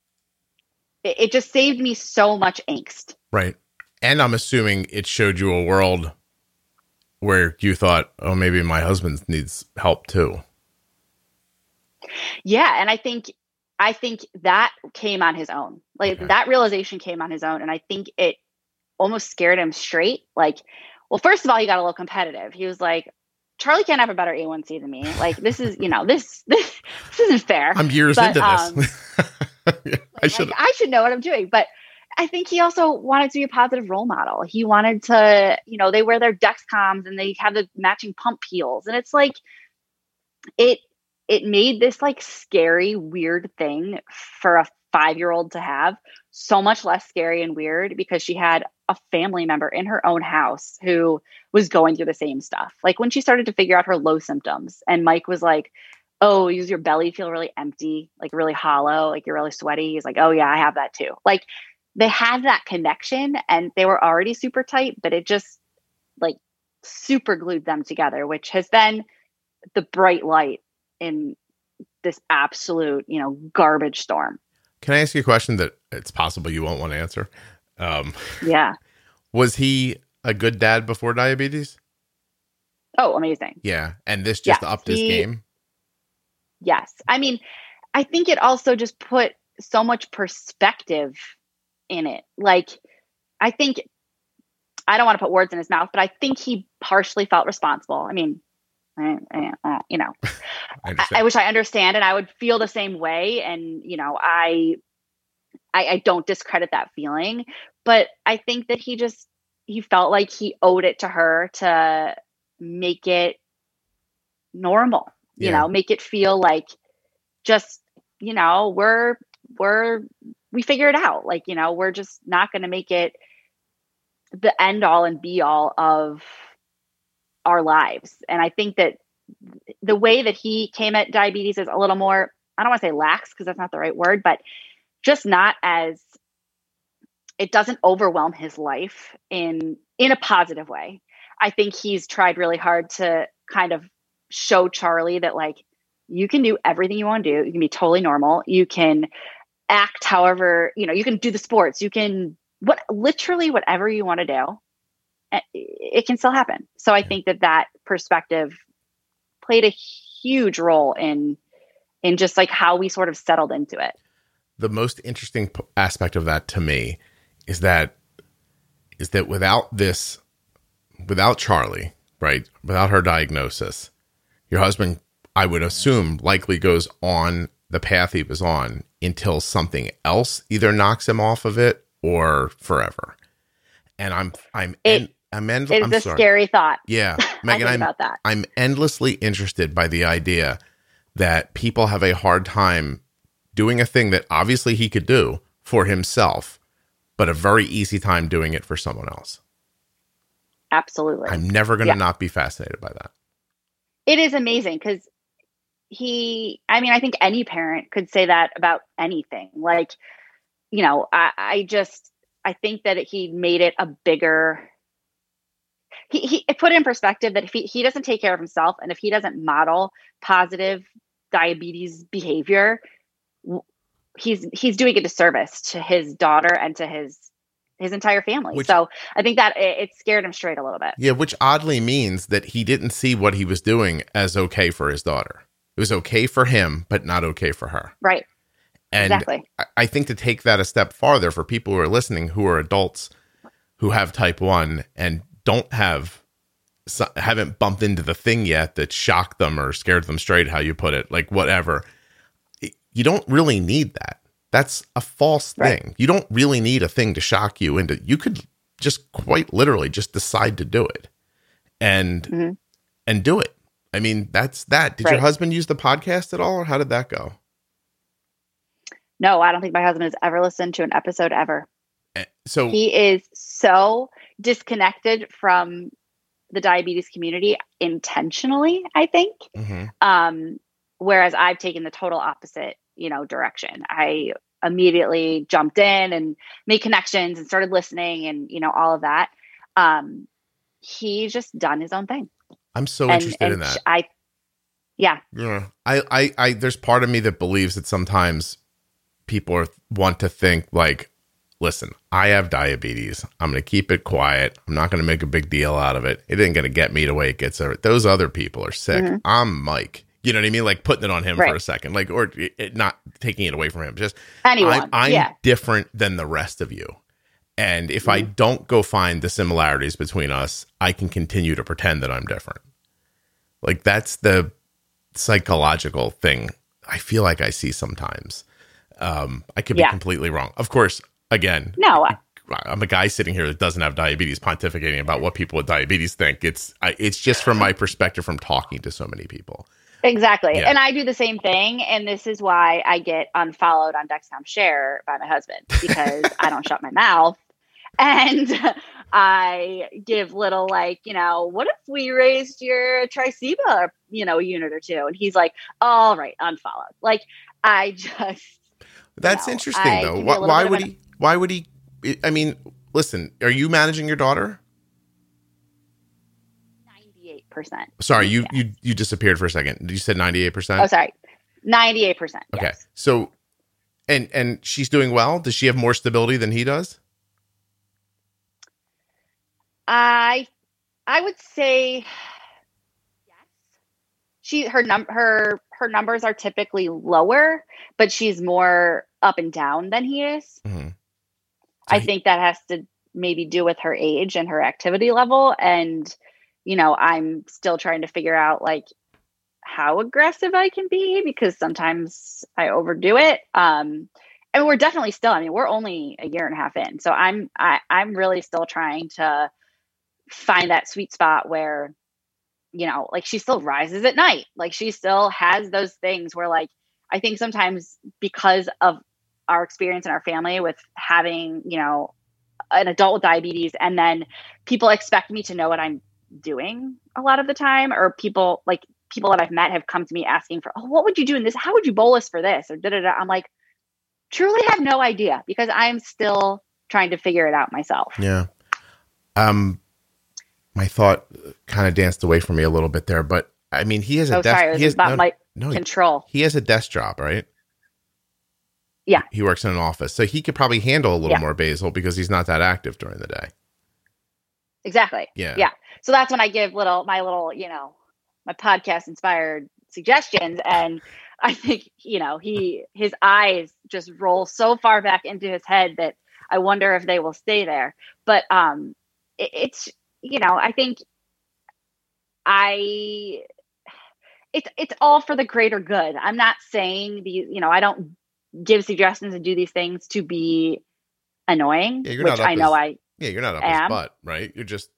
it, it just saved me so much angst right and i'm assuming it showed you a world where you thought, oh, maybe my husband needs help too. Yeah, and I think I think that came on his own. Like okay. that realization came on his own, and I think it almost scared him straight. Like, well, first of all, he got a little competitive. He was like, Charlie can't have a better A1C than me. Like this is, you know, this this, this isn't fair. I'm years but, into um, this. yeah, I should I should know what I'm doing. But I think he also wanted to be a positive role model. He wanted to, you know, they wear their Dexcoms and they have the matching pump heels. And it's like it it made this like scary, weird thing for a five year old to have so much less scary and weird because she had a family member in her own house who was going through the same stuff. Like when she started to figure out her low symptoms, and Mike was like, Oh, does your belly feel really empty, like really hollow, like you're really sweaty? He's like, Oh, yeah, I have that too. Like they had that connection and they were already super tight, but it just like super glued them together, which has been the bright light in this absolute, you know, garbage storm. Can I ask you a question that it's possible you won't want to answer? Um, yeah. Was he a good dad before diabetes? Oh, amazing. Yeah. And this just yes, upped his game? Yes. I mean, I think it also just put so much perspective in it. Like, I think, I don't want to put words in his mouth, but I think he partially felt responsible. I mean, I, I, uh, you know, I, I, wish I understand and I would feel the same way. And, you know, I, I, I don't discredit that feeling, but I think that he just, he felt like he owed it to her to make it normal, you yeah. know, make it feel like just, you know, we're, we're we figure it out. Like, you know, we're just not going to make it the end all and be all of our lives. And I think that the way that he came at diabetes is a little more, I don't want to say lax because that's not the right word, but just not as it doesn't overwhelm his life in in a positive way. I think he's tried really hard to kind of show Charlie that like you can do everything you want to do. You can be totally normal. You can act however you know you can do the sports you can what literally whatever you want to do eh, it can still happen so i think that that perspective played a huge role in in just like how we sort of settled into it the most interesting aspect of that to me is that is that without this without charlie right without her diagnosis your husband i would assume likely goes on the path he was on until something else either knocks him off of it or forever. And I'm I'm it, en- I'm end- it's I'm a sorry. scary thought. Yeah, Megan, I'm about that. I'm endlessly interested by the idea that people have a hard time doing a thing that obviously he could do for himself, but a very easy time doing it for someone else. Absolutely. I'm never going to yeah. not be fascinated by that. It is amazing because he i mean i think any parent could say that about anything like you know i, I just i think that he made it a bigger he, he put in perspective that if he, he doesn't take care of himself and if he doesn't model positive diabetes behavior he's he's doing a disservice to his daughter and to his his entire family. Which- so I think that it, it scared him straight a little bit. Yeah, which oddly means that he didn't see what he was doing as okay for his daughter. It was okay for him, but not okay for her. Right. And exactly. I- I think to take that a step farther for people who are listening who are adults who have type 1 and don't have so- haven't bumped into the thing yet that shocked them or scared them straight how you put it like whatever you don't really need that that's a false Right. thing you don't really need a thing to shock you into you could just quite literally just decide to do it and Mhm. and do it i mean that's that did your husband use the podcast at all or how did that go No, I don't think my husband has ever listened to an episode ever. Eh, so He is so disconnected from the diabetes community intentionally, I think. Mhm. Um, whereas I've taken the total opposite, you know, direction. I immediately jumped in and made connections and started listening and, you know, all of that. Um, he's just done his own thing. i'm so and interested in that I, yeah, Yeah. I, I, I, there's part of me that believes that sometimes people are, want to think like, listen, I have diabetes. I'm going to keep it quiet. I'm not going to make a big deal out of it. It ain't going to get me the way it gets. Those other people are sick. Mhm. I'm Mike. You know what I mean? Like putting it on him for a second, like, or it, not taking it away from him. Just, anyone. I'm, I'm yeah. different than the rest of you. And if I don't go find the similarities between us, I can continue to pretend that I'm different. Like that's the psychological thing I feel like I see sometimes. Um, I could be Yeah. completely wrong. Of course, again, No, I- I'm a guy sitting here that doesn't have diabetes pontificating about what people with diabetes think. It's I, it's just from my perspective from talking to so many people. Exactly. Yeah. And I do the same thing. And this is why I get unfollowed on Dexcom Share by my husband because I don't shut my mouth. And I give little, like, you know, what if we raised your Tresiba, you know, a unit or two? And he's like, all right, unfollowed. Like, I just, That's No, interesting I though. you Why, why would he? Why would he? I mean, listen. Are you managing your daughter? 98%. Sorry, you Yeah. you you disappeared for a second. You said ninety eight percent. Oh, sorry. 98%. Okay, yes. so and and she's doing well. Does she have more stability than he does? I I would say yes. She her num her her numbers are typically lower, but she's more up and down than he is. Mhm. I he- think that has to maybe do with her age and her activity level and you know, I'm still trying to figure out like how aggressive I can be because sometimes I overdo it. Um and we're definitely still, I mean, we're only a year and a half in. So I'm I, I'm really still trying to find that sweet spot where you know like she still rises at night like she still has those things where like i think sometimes because of our experience in our family with having you know an adult with diabetes and then people expect me to know what i'm doing a lot of the time or people like people that i've met have come to me asking for oh what would you do in this how would you bolus for this or da da da i'm like truly have no idea because i'm still trying to figure it out myself Yeah. Um, my thought kind of danced away from me a little bit there, but I mean, he has a oh desk. sorry he has, about no, no, he- control he has a desk job, right? Yeah. He works in an office, so he could probably handle a little Yeah. more basal because he's not that active during the day. Exactly Yeah. Yeah. so that's when I give little my little you know my podcast inspired suggestions and I think you know he his eyes just roll so far back into his head that I wonder if they will stay there but um it, it's you know I think I it's it's all for the greater good I'm not saying the you know I don't give suggestions and do these things to be annoying Yeah, which I know his- I Yeah, you're not up his Am. butt, right? You're just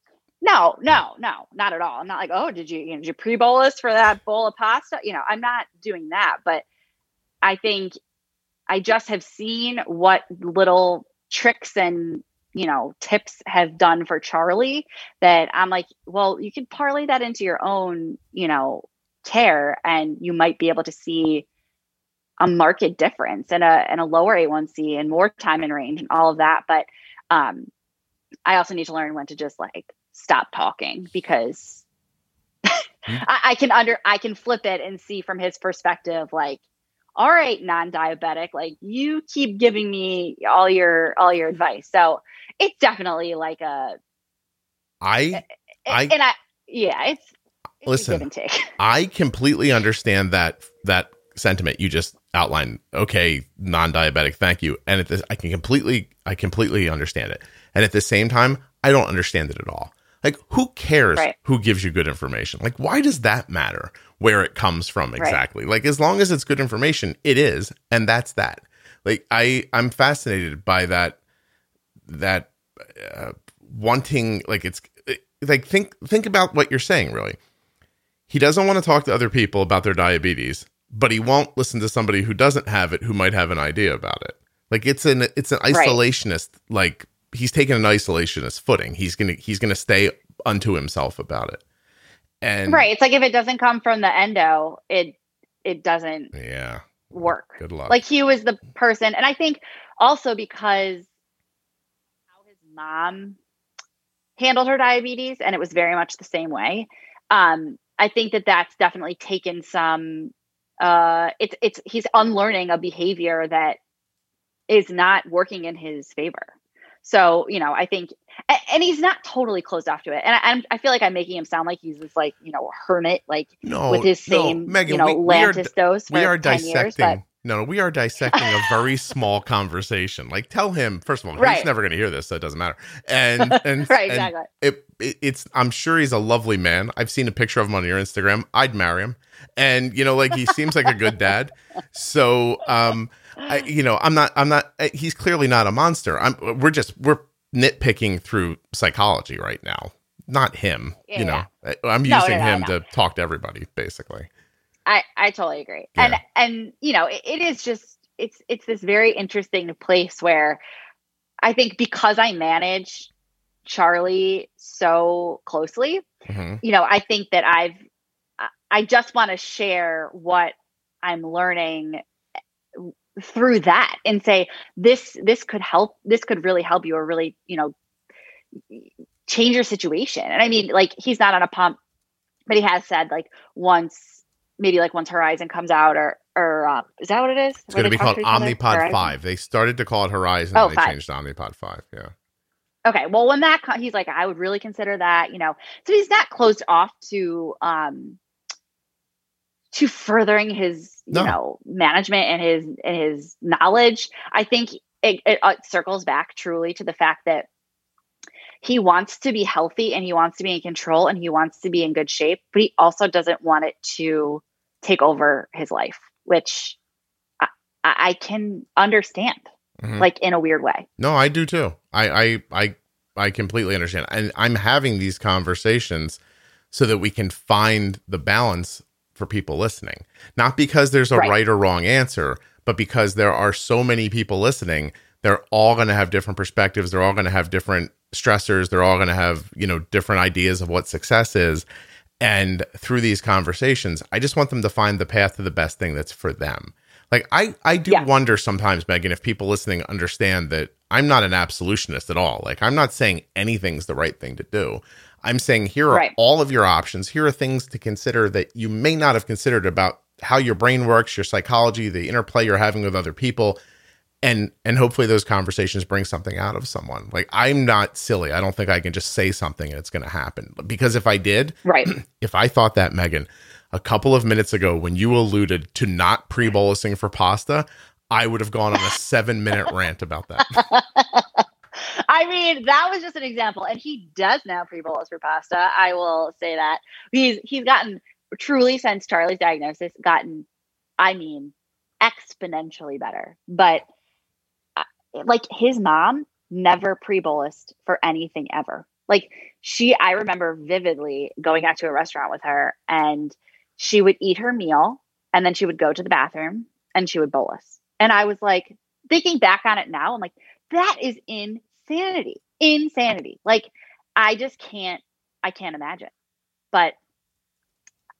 no, no, no, not at all. I'm not like, oh, did you, you know, did you pre bolus for that bowl of pasta? You know, I'm not doing that. But I think I just have seen what little tricks and you know tips have done for Charlie that I'm like, well, you could parlay that into your own, you know, care, and you might be able to see a market difference and a and a lower A1C and more time in range and all of that. But um, I also need to learn when to just like stop talking because Hmm. I, I can under I can flip it and see from his perspective like all right non-diabetic like you keep giving me all your all your advice so it's definitely like a I I- and I yeah, it's, it's a Listen, give and take. I completely understand that that sentiment you just outlined. Okay, non-diabetic, thank you. And this, I can completely, I completely understand it. And at the same time, I don't understand it at all. Like, who cares Right. who gives you good information? Like, why does that matter? Where it comes from exactly? Like, as long as it's good information, it is, and that's that. Like, I, I'm fascinated by that, that uh, wanting, like, it's like think think about what you're saying really he doesn't want to talk to other people about their diabetes but he won't listen to somebody who doesn't have it who might have an idea about it like it's an it's an Right. isolationist like he's taking an isolationist footing he's gonna he's gonna stay unto himself about it and right. It's like if it doesn't come from the endo, it it doesn't yeah work. good luck Like he was the person, and I think also because how his mom handled her diabetes, and it was very much the same way. Um, I think that that's definitely taken some. Uh, it's it's he's unlearning a behavior that is not working in his favor. So you know, I think, and he's not totally closed off to it. And I, I'm, I feel like I'm making him sound like he's this like you know hermit, like no with his no, same Megan, you know we, we are Lantus dose. we are dissecting years, no, no, we are dissecting a very small conversation. Like, tell him first of all, he's never going to hear this, so it doesn't matter. And and right, and exactly. it, it, it's I'm sure he's a lovely man. I've seen a picture of him on your Instagram. I'd marry him, and you know, like he seems like a good dad. So, um, I, you know, I'm not, I'm not. He's clearly not a monster. I'm. We're just we're nitpicking through psychology right now, not him. Yeah, you know, yeah. I'm No, using no, no, him to talk to everybody, basically. I I totally agree. Yeah. And and you know, it, it is just it's it's this very interesting place where I think because I manage Charlie so closely, Mhm. you know, I think that I've I just want to share what I'm learning through that and say this this could help this could really help you or really, you know, change your situation. And I mean, like he's not on a pump, but he has said like once maybe like once Horizon comes out or or uh, is that what it is? It's going to be called? Omnipod Horizon? Five. They started to call it Horizon, Oh, and they five. changed to Omnipod Five. Yeah. Okay, well, when that co- he's like, I would really consider that, you know. So he's not closed off to um to furthering his, you No. know, management and his and his knowledge. I think it, it, uh, circles back truly to the fact that he wants to be healthy and he wants to be in control and he wants to be in good shape, but he also doesn't want it to take over his life, which I, I can understand, Mhm. like in a weird way. No, I do too. I, I, I, I completely understand. And I'm having these conversations so that we can find the balance for people listening. Not because there's a Right. right, or wrong answer, but because there are so many people listening. They're all going to have different perspectives. They're all going to have different stressors. They're all going to have, you know, different ideas of what success is. And through these conversations, I just want them to find the path to the best thing that's for them. Like I, I do Yeah. wonder sometimes, Megan, if people listening understand that I'm not an absolutist at all. Like I'm not saying anything's the right thing to do. I'm saying here are Right. all of your options. Here are things to consider that you may not have considered about how your brain works, your psychology, the interplay you're having with other people. And and hopefully those conversations bring something out of someone. Like I'm not silly. I don't think I can just say something and it's going to happen. Because if I did, Right. if I thought that, Megan, a couple of minutes ago when you alluded to not pre bolusing for pasta, I would have gone on a seven minute rant about that. I mean, that was just an example, and he does now pre-bolus for pasta. I will say that he's he's gotten truly since Charlie's diagnosis, gotten, I mean, exponentially better. But uh, like his mom never pre-bolused for anything ever. Like she, I remember vividly going out to a restaurant with her, and she would eat her meal, and then she would go to the bathroom, and she would bolus. And I was like, thinking back on it now, I'm like that is insanity insanity. Like i just can't i can't imagine. But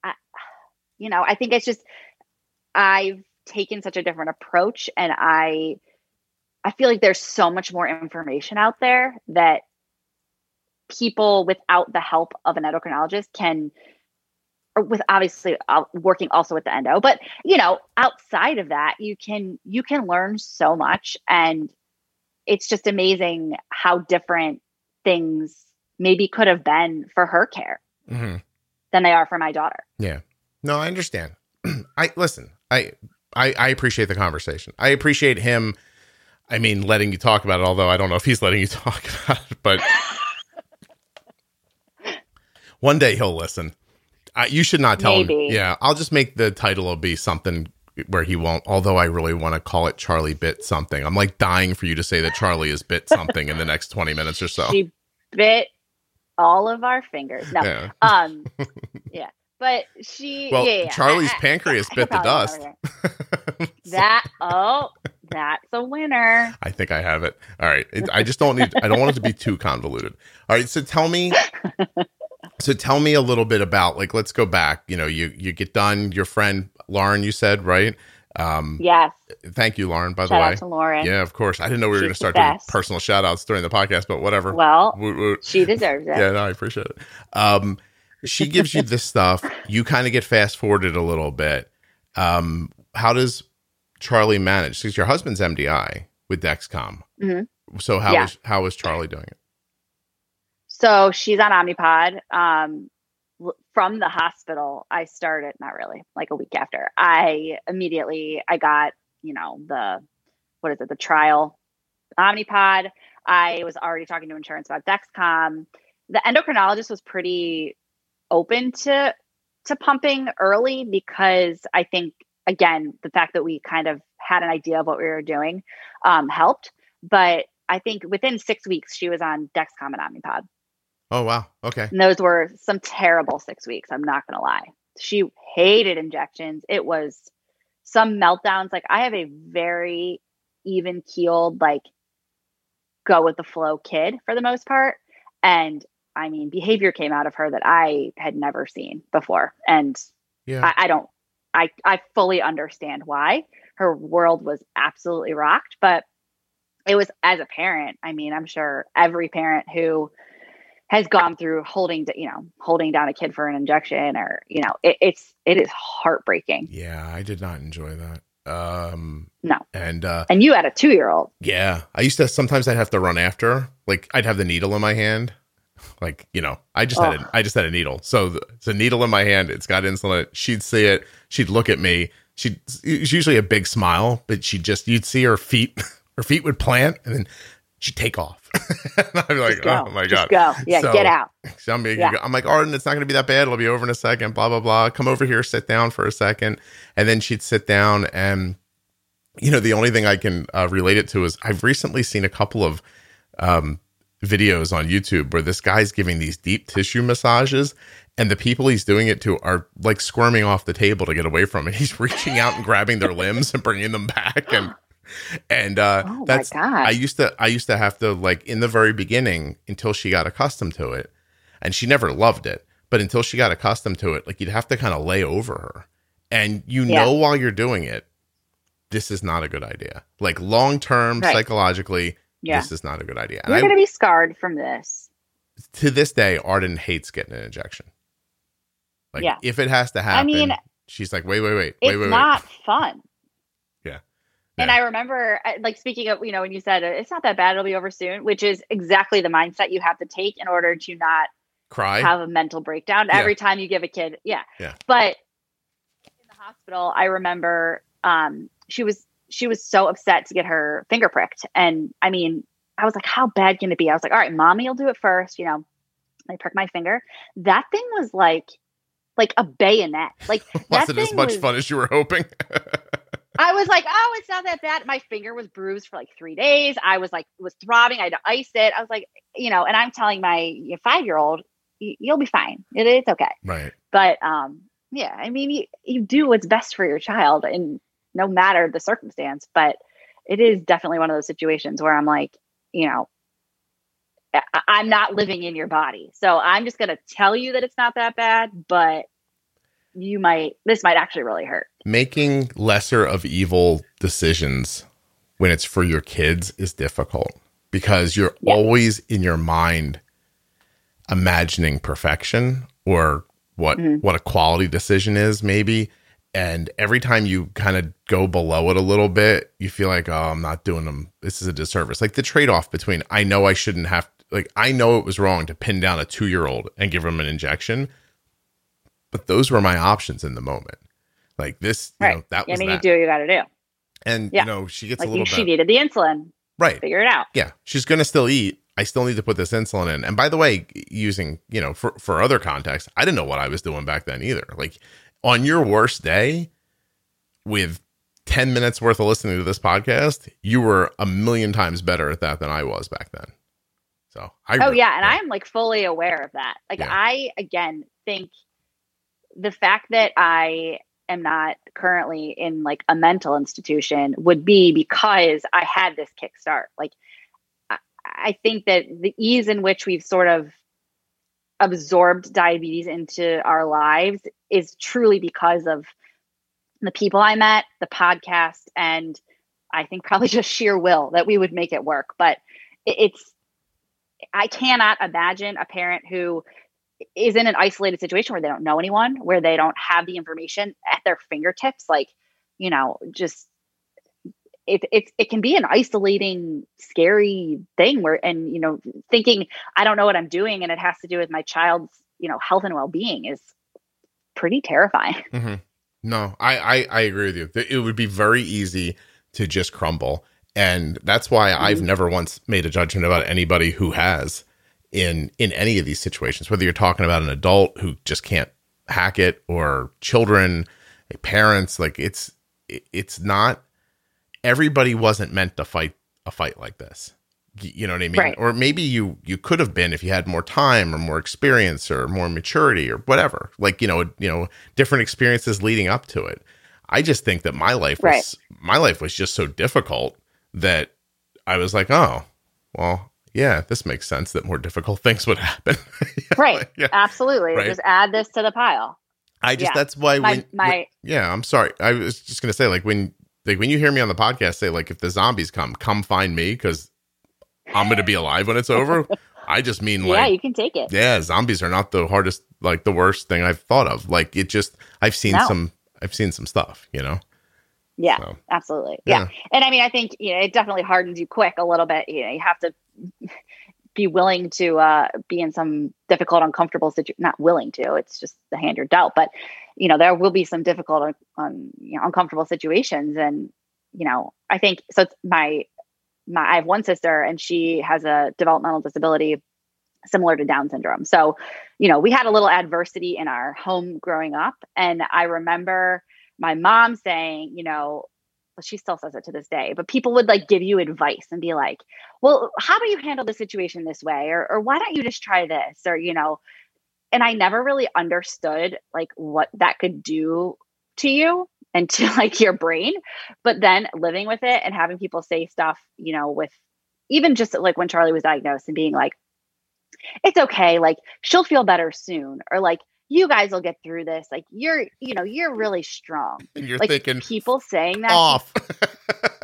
I, you know i think it's just i've taken such a different approach and i i feel like there's so much more information out there that people without the help of an endocrinologist can or with obviously uh, working also with the endo but you know outside of that you can you can learn so much and it's just amazing how different things maybe could have been for her care hmm than they are for my daughter. Yeah. No, I understand. I listen. I, I I appreciate the conversation. I appreciate him. I mean, letting you talk about it. Although I don't know if he's letting you talk about it, but one day he'll listen. I, you should not tell him. Yeah, I'll just make the title be something where he won't. Although I really want to call it Charlie bit something. I'm like dying for you to say that Charlie is bit something in the next 20 minutes or so. She bit all of our fingers. No. Yeah. Um yeah. But she Well, yeah, yeah. Charlie's I- pancreas I bit the dust. that. That oh, that's a winner. I think I have it. All right. It, I just don't need. I don't want it to be too convoluted. All right. So tell me. So tell me a little bit about like. Let's go back. You know, you you get done. Your friend Lauren, you said right. Um, Yes. Thank you, Lauren. By Shout the way. to Lauren. Yeah, of course. I didn't know we were going to start doing personal shout outs during the podcast, but whatever. Well, she deserves it. Yeah, no, I appreciate it. Um, she gives you this stuff. You kind of get fast forwarded a little bit. Um, how does Charlie manage? Because your husband's MDI with Dexcom. Mhm. So how Yeah. is how is Charlie doing it? So she's on Omnipod. Um, from the hospital, I started not really like a week after. I immediately I got you know the what is it the trial Omnipod. I was already talking to insurance about Dexcom. The endocrinologist was pretty open to to pumping early because I think again the fact that we kind of had an idea of what we were doing um, helped. But I think within six weeks she was on Dexcom and Omnipod. Oh wow. Okay. And those were some terrible six weeks. I'm not going to lie. She hated injections. It was some meltdowns. Like, I have a very even keeled, like, go with the flow kid for the most part. And I mean, behavior came out of her that I had never seen before. And Yeah. I, I don't, I, I fully understand why her world was absolutely rocked. But it was as a parent, I mean, I'm sure every parent who has gone through holding, you know, holding down a kid for an injection or, you know, it, it's, it is heartbreaking. yeah, I did not enjoy that. Um No. and uh And you had a two year old. yeah, I used to sometimes I'd have to run after. Like I'd have the needle in my hand. Like, you know, I just had a, I just had a needle. So the, it's a needle in my hand. It's got insulin. She'd see it. She'd look at me. She'd it's usually a big smile, but she just you'd see her feet. Her feet would plant, and then she'd take off. and I'd be like, Just go. oh my Just god. go. Yeah. So- get out. So I'm, Yeah. I'm like, Arden, it's not going to be that bad. It'll be over in a second. Blah blah blah. Come over here, sit down for a second, and then she'd sit down. And you know, the only thing I can uh, relate it to is I've recently seen a couple of um, videos on YouTube where this guy's giving these deep tissue massages, and the people he's doing it to are like squirming off the table to get away from it. He's reaching out and grabbing their limbs and bringing them back, and and uh, Oh that's. I used to I used to have to like in the very beginning until she got accustomed to it, and she never loved it, but until she got accustomed to it, like you'd have to kind of lay over her, and you Yeah. know while you're doing it, this is not a good idea. Like long term Right. psychologically, Yeah. this is not a good idea. And You're going to be scarred from this. to this day, Arden hates getting an injection. Like Yeah. if it has to happen, mean, she's like, wait, wait, wait, It's wait, wait, It's not fun. Yeah. And I remember, uh, like, speaking of, you know, when you said uh, it's not that bad, it'll be over soon, which is exactly the mindset you have to take in order to not cry. have a mental breakdown Yeah. every time you give a kid. Yeah. Yeah. But in the hospital, I remember um, she was she was so upset to get her finger pricked, and I mean, I was like, how bad can it be? I was like, all right, mommy will do it first. You know, I prick my finger. That thing was like like a bayonet. Like Wasn't as much was, fun as you were hoping. I was like, oh, it's not that bad. My finger was bruised for like three days. I was like, it was throbbing. I had to ice it. I was like, you know, and I'm telling my five year old, you'll be fine. It, it's okay. right. But um, yeah, I mean, you, you do what's best for your child, and no matter the circumstance. But it is definitely one of those situations where I'm like, you know, I, I'm not living in your body, so I'm just gonna tell you that it's not that bad, but you might this might actually really hurt. Making lesser of evil decisions when it's for your kids is difficult because you're Yeah. always in your mind imagining perfection or what Mhm. what a quality decision is maybe and every time you kind of go below it a little bit, you feel like, oh, I'm not doing them. This is a disservice. Like the trade off between I know I shouldn't have, like, I know it was wrong to pin down a two year old and give him an injection, but those were my options in the moment. Like this, you Right. know, that I was mean, that. you do what you got to do. and Yeah. you know, she gets Like a you, little she needed the insulin. right. Figure it out. Yeah, she's gonna still eat. I still need to put this insulin in. And by the way, using you know for for other contexts, I didn't know what I was doing back then either. Like on your worst day, with ten minutes worth of listening to this podcast, you were a million times better at that than I was back then. So I Oh yeah, and I'm like fully aware of that. Like Yeah. I again think the fact that I am not currently in like a mental institution would be because I had this kickstart. Like I, I think that the ease in which we've sort of absorbed diabetes into our lives is truly because of the people I met, the podcast, and I think probably just sheer will that we would make it work. But it, it's I cannot imagine a parent who is in an isolated situation where they don't know anyone, where they don't have the information at their fingertips. Like, you know, just it it it can be an isolating, scary thing where and you know, thinking I don't know what I'm doing and it has to do with my child's, you know, health and well being is pretty terrifying. Mm-hmm. No, I, I I agree with you. It would be very easy to just crumble, and that's why I've Mhm. never once made a judgment about anybody who has in in any of these situations. Whether you're talking about an adult who just can't hack it, or children, parents, like it's it's not. Everybody wasn't meant to fight a fight like this. You know what I mean? Right. Or maybe you you could have been if you had more time or more experience or more maturity or whatever. Like you know you know different experiences leading up to it. I just think that my life was Right. my life was just so difficult that I was like, oh, well, yeah, this makes sense that more difficult things would happen. Right. yeah. Absolutely. Right. Just add this to the pile. I just Yeah. that's why My when, my when- yeah, I'm sorry. I was just gonna say like when like when you hear me on the podcast say like if the zombies come, come find me because I'm gonna be alive when it's over. I just mean like, yeah, you can take it. yeah, zombies are not the hardest, like the worst thing I've thought of. Like it just, I've seen No. some, I've seen some stuff, you know. Yeah, So, absolutely. Yeah. And I mean, I think, you know, it definitely hardens you quick a little bit. You know, you have to be willing to uh, be in some difficult, uncomfortable situation. Not willing to, it's just the hand you're dealt. But, you know, there will be some difficult, you know, uncomfortable situations. And, you know, I think so. It's my, my, I have one sister and she has a developmental disability similar to Down syndrome. So, you know, we had a little adversity in our home growing up. And I remember my mom saying, you know, well, she still says it to this day, but people would like give you advice and be like, well, how do you handle the situation this way? Or, or why don't you just try this? Or, you know, and I never really understood like what that could do to you and to like your brain. But then living with it and having people say stuff, you know, with even just like when Charlie was diagnosed and being like, it's okay, like she'll feel better soon, or like you guys will get through this. Like you're, you know, you're really strong. and you're Like thinking people saying that off.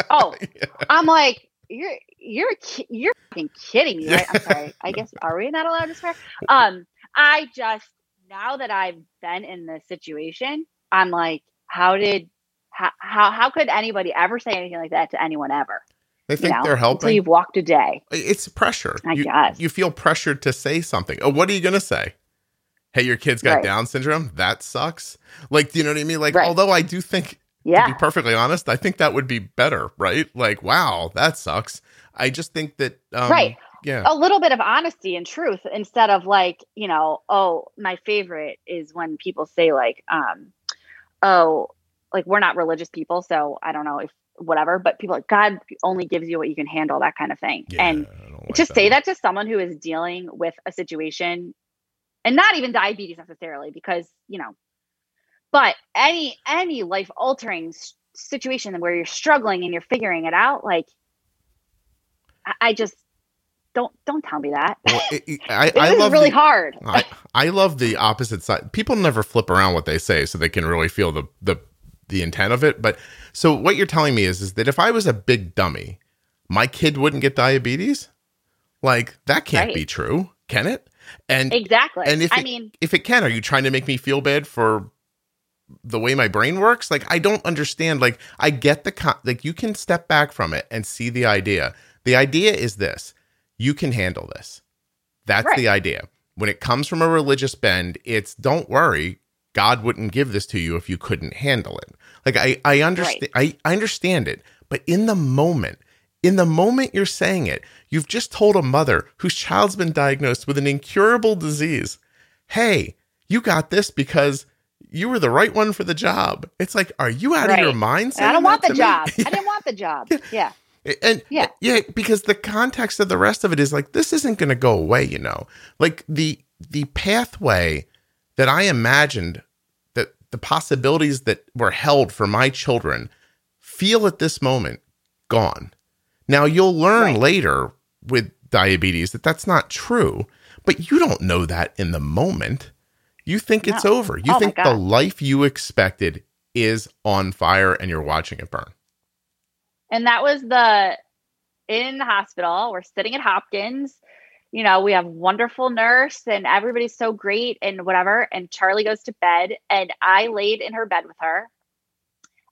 Oh. Yeah. I'm like, you're you're you're fucking kidding me, right? I'm sorry. I guess are we not allowed to swear? Um, I just now that I've been in this situation, I'm like, how did how how, how could anybody ever say anything like that to anyone ever? they You think know, they're until helping. you've walked a day. It's pressure. I you, guess. you feel pressured to say something. Oh, what are you gonna say? Hey, your kid's got Right. Down syndrome. That sucks. Like, do you know what I mean? Like, Right. although I do think yeah. to be perfectly honest, I think that would be better, right? Like, wow, that sucks. I just think that, um, Right. Yeah. a little bit of honesty and truth instead of like you know oh my favorite is when people say like um oh like we're not religious people so i don't know if whatever but people like god only gives you what you can handle that kind of thing Yeah, and like to say that to someone who is dealing with a situation and not even diabetes necessarily because you know but any any life altering situation where you're struggling and you're figuring it out like I, I just don't don't tell me that Well, it, it- I, it I is love really the, hard I, I love the opposite side. People never flip around what they say, so they can really feel the the the intent of it. But so what you're telling me is is that if I was a big dummy, my kid wouldn't get diabetes. Like that can't Right. be true, can it? And exactly and if i it- mean if it can, are you trying to make me feel bad for the way my brain works. Like I don't understand. Like I get the con- like you can step back from it and see the idea. The idea is this: you can handle this. That's Right. the idea. When it comes from a religious bend, it's don't worry, God wouldn't give this to you if you couldn't handle it. Like I I understand I, I understand it, but in the moment, in the moment you're saying it, you've just told a mother whose child's been diagnosed with an incurable disease, "Hey, you got this because you were the right one for the job." It's like, are you out of your mind? I don't want the job. me? I didn't want the job. Yeah. And Yeah. yeah, because the context of the rest of it is like this isn't going to go away, you know. Like the the pathway that I imagined that the possibilities that were held for my children feel at this moment gone. Now you'll learn Right. later with diabetes that that's not true, but you don't know that in the moment. You think it's over. You Oh think the life you expected is on fire and you're watching it burn. And that was the in the hospital. We're sitting at Hopkins. You know, we have wonderful nurse and everybody's so great and whatever. And Charlie goes to bed and I laid in her bed with her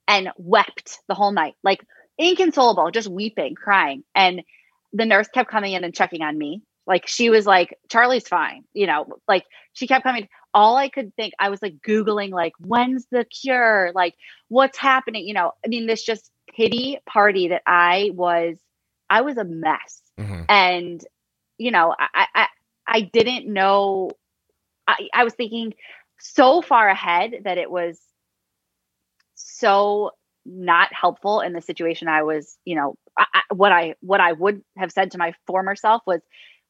and wept the whole night, like inconsolable, just weeping, crying. And the nurse kept coming in and checking on me. Like she was like, Charlie's fine. You know, like she kept coming. All I could think, I was like Googling, like, when's the cure? Like, what's happening? You know, I mean, this just pity party that I was, I was a mess. Mhm. And, you know, I, I, I didn't know, I, I was thinking so far ahead that it was so not helpful in the situation I was, you know, I, I, what I, what I would have said to my former self was,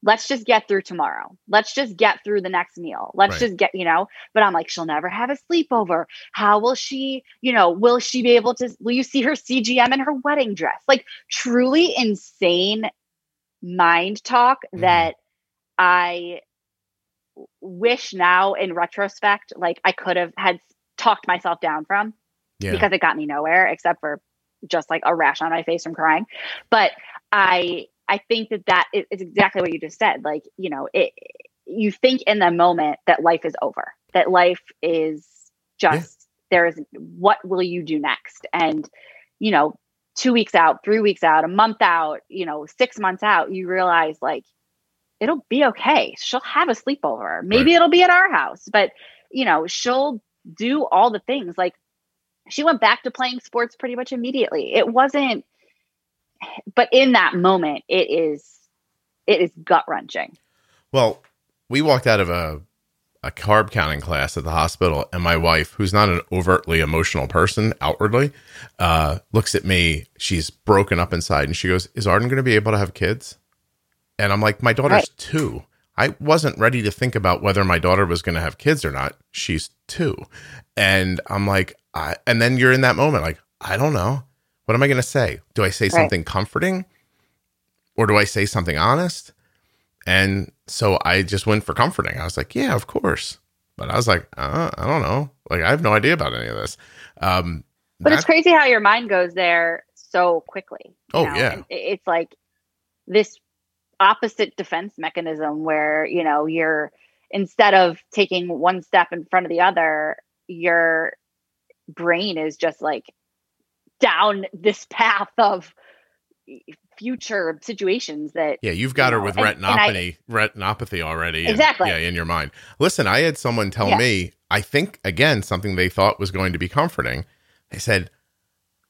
let's just get through tomorrow. Let's just get through the next meal. Let's Right. just get, you know, but I'm like, she'll never have a sleepover. How will she, you know, will she be able to, will you see her CGM in her wedding dress? Like truly insane mind talk Mhm. that I wish now in retrospect, like I could have had talked myself down from Yeah. because it got me nowhere except for just like a rash on my face from crying. But I I think that that is exactly what you just said. Like you know, it you think in the moment that life is over, that life is just there is what will you do next, and you know, two weeks out, three weeks out, a month out, you know, six months out, you realize like it'll be okay. She'll have a sleepover. Maybe it'll be at our house, but you know, she'll do all the things like she went back to playing sports pretty much immediately. It wasn't, but in that moment, it is, it is gut wrenching. Well, we walked out of a a carb counting class at the hospital, and my wife, who's not an overtly emotional person outwardly, uh, looks at me. She's broken up inside, and she goes, "Is Arden going to be able to have kids?" And I'm like, "My daughter's Right. two. I wasn't ready to think about whether my daughter was going to have kids or not. She's two, and I'm like, I, and then you're in that moment, like, I don't know. What am I going to say? Do I say Right. something comforting, or do I say something honest? And so I just went for comforting. I was like, yeah, of course. But I was like, uh, I don't know. Like, I have no idea about any of this. Um, But it's crazy how your mind goes there so quickly. Oh, know? yeah. And It's like this opposite defense mechanism where, you know, you're instead of taking one step in front of the other, your brain is just like down this path of future situations that yeah, you've got you her know, with and- and I- retinopathy, retinopathy already. Exactly. yeah, in your mind. Listen, I had someone tell Yeah. me, I think, again, something they thought was going to be comforting. They said,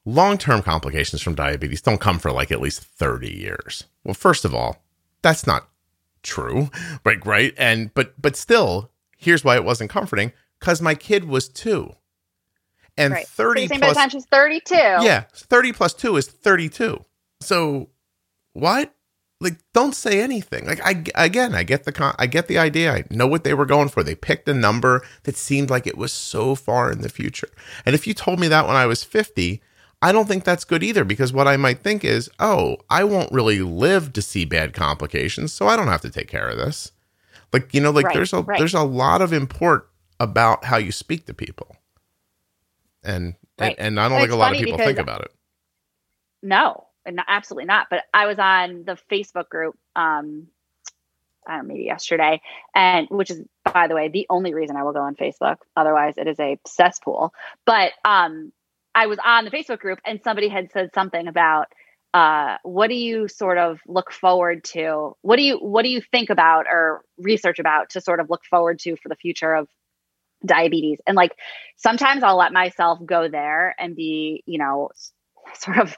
long term complications from diabetes don't come for like at least 30 years. Well, first of all, that's not true. Right, right. And but but still, here's why it wasn't comforting. Because my kid was two. And right. 30 So you're by plus the time she's 32. yeah, 30 plus 2 is 32. So what? Like don't say anything. Like I again, I get the con- I get the idea. I know what they were going for. They picked a number that seemed like it was so far in the future. And if you told me that when I was 50, I don't think that's good either because what I might think is, "Oh, I won't really live to see bad complications, so I don't have to take care of this." Like, you know, like Right, there's a right. there's a lot of import about how you speak to people. And Right. and, and I don't And think a lot of people think about it. No, absolutely not. But I was on the Facebook group, um, I don't know, maybe yesterday, and which is, by the way, the only reason I will go on Facebook. Otherwise, it is a cesspool. But um, I was on the Facebook group, and somebody had said something about uh, what do you sort of look forward to? What do you what do you think about or research about to sort of look forward to for the future of diabetes? And like sometimes I'll let myself go there and be, you know, sort of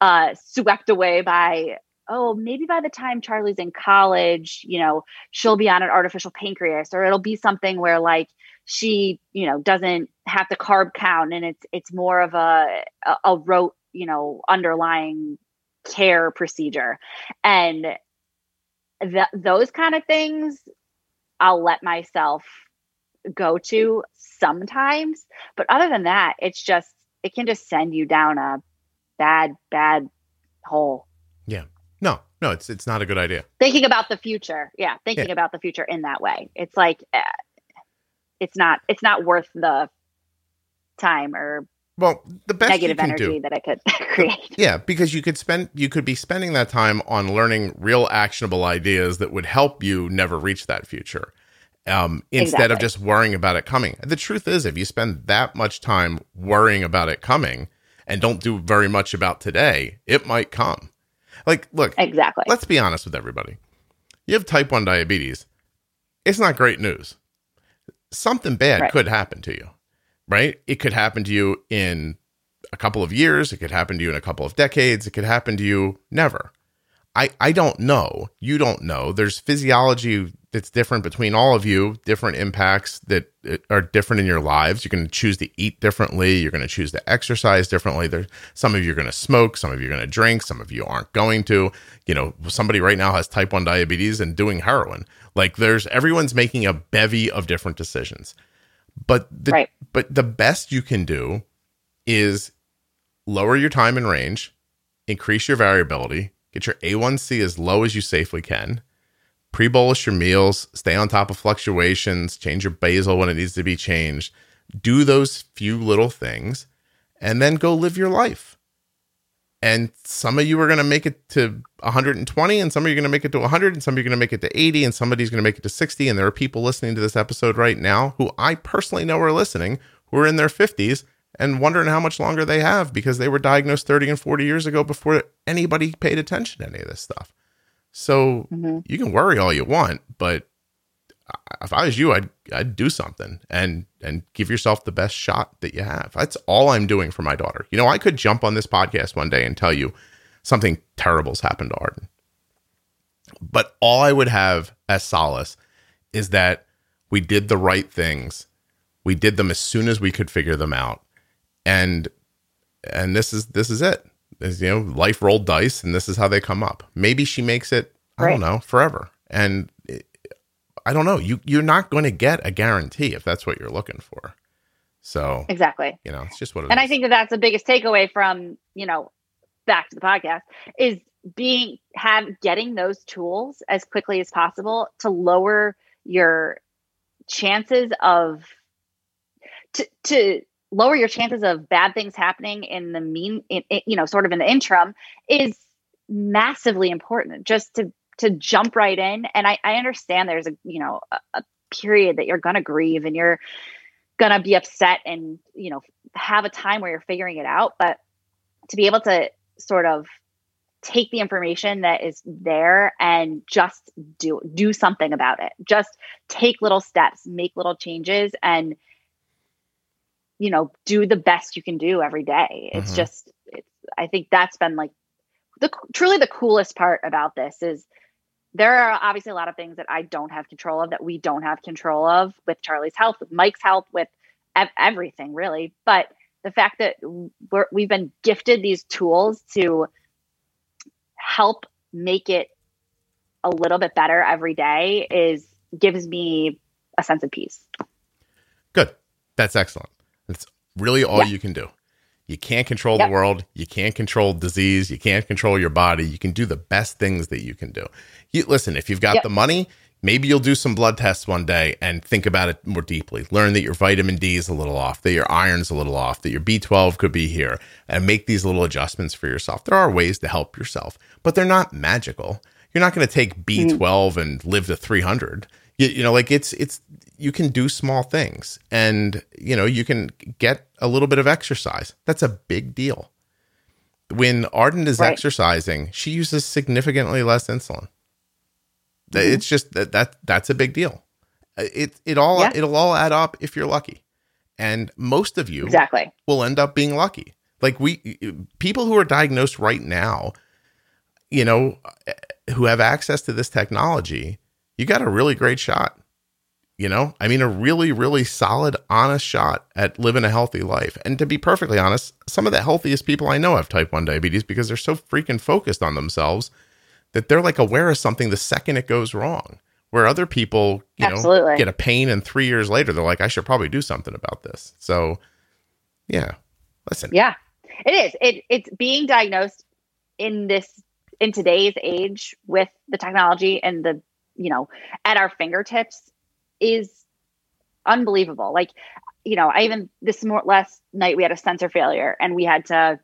uh, swept away by oh, maybe by the time Charlie's in college, you know, she'll be on an artificial pancreas, or it'll be something where like she, you know, doesn't have the carb count, and it's it's more of a a, a rote, you know, underlying care procedure, and th- those kind of things, I'll let myself go to sometimes, but other than that, it's just it can just send you down a bad bad hole. Yeah. No, no, it's it's not a good idea. Thinking about the future, yeah, thinking Yeah. about the future in that way, it's like uh, it's not it's not worth the time or Well, the best negative energy do, that i could create. yeah, because you could spend you could be spending that time on learning real actionable ideas that would help you never reach that future. Um, instead of just worrying about it coming. The truth is, if you spend that much time worrying about it coming and don't do very much about today, it might come. Like, look, Exactly. let's be honest with everybody. You have type 1 diabetes. It's not great news. Something bad Right. could happen to you, right? It could happen to you in a couple of years. It could happen to you in a couple of decades. It could happen to you never. I, I don't know. You don't know. There's physiology that's different between all of you, different impacts that uh, are different in your lives. You're going to choose to eat differently. You're going to choose to exercise differently. There's some of you are going to smoke. Some of you are going to drink. Some of you aren't going to. You know, somebody right now has type 1 diabetes and doing heroin. Like there's everyone's making a bevy of different decisions. But the, Right. but the best you can do is lower your time in range, increase your variability, get your A1C as low as you safely can, pre bolus your meals, stay on top of fluctuations, change your basal when it needs to be changed. Do those few little things and then go live your life. And some of you are going to make it to 120, and some of you are going to make it to 100, and some of you are going to make it to 80, and somebody's going to make it to 60. And there are people listening to this episode right now who I personally know are listening who are in their 50s and wondering how much longer they have because they were diagnosed 30 and 40 years ago before anybody paid attention to any of this stuff. So Mhm. you can worry all you want, but if I was you, I'd I'd do something and and give yourself the best shot that you have. That's all I'm doing for my daughter. You know, I could jump on this podcast one day and tell you something terrible's happened to Arden. But all I would have as solace is that we did the right things. We did them as soon as we could figure them out. And and this is this is it. Is you know, life rolled dice and this is how they come up. Maybe she makes it, I don't know, forever. And it- I don't know. You you're not going to get a guarantee if that's what you're looking for. So, Exactly. you know, it's just what it And I think that that's the biggest takeaway from, you know, back to the podcast is being have getting those tools as quickly as possible to lower your chances of to to lower your chances of bad things happening in the mean in, in- you know sort of in the interim is massively important just to to jump right in. And i i understand there's a you know a, a period that you're gonna grieve and you're gonna be upset and you know have a time where you're figuring it out. But to be able to sort of take the information that is there and just do do something about it. Just take little steps make little changes and you know do the best you can do every day it's Mhm. just it's i think that's been like the truly the coolest part about this is there are obviously a lot of things that I don't have control of that we don't have control of with Charlie's health, with Mike's health, with ev- everything really. But the fact that we're, we've been gifted these tools to help make it a little bit better every day is gives me a sense of peace. Good. That's excellent. That's really all Yeah. you can do. You can't control Yep. the world. You can't control disease. You can't control your body. You can do the best things that you can do. You listen, if you've got Yep. the money, maybe you'll do some blood tests one day and think about it more deeply. Learn that your vitamin D is a little off, that your iron's a little off, that your B12 could be here, and make these little adjustments for yourself. There are ways to help yourself, but they're not magical. You're not going to take mm. B12 and live to 300. You, you know, like it's it's you can do small things, and you know you can get a little bit of exercise. That's a big deal. When Arden is Right. exercising, she uses significantly less insulin. Mm-hmm. It's just that that that's a big deal. Uh, It it all Yeah. it'll all add up if you're lucky, and most of you Exactly. will end up being lucky. Like we people who are diagnosed right now, you know, who have access to this technology, you got a really great shot. You know, I mean, a really, really solid, honest shot at living a healthy life. And to be perfectly honest, some of the healthiest people I know have type 1 diabetes because they're so freaking focused on themselves that they're like aware of something the second it goes wrong. Where other people, you know, get a pain and three years later, they're like, I should probably do something about this. So, yeah, listen, Yeah, it is. It it's being diagnosed in this in today's age with the technology and the you know at our fingertips is unbelievable. Like you know, I even this more last night we had a sensor failure and we had to.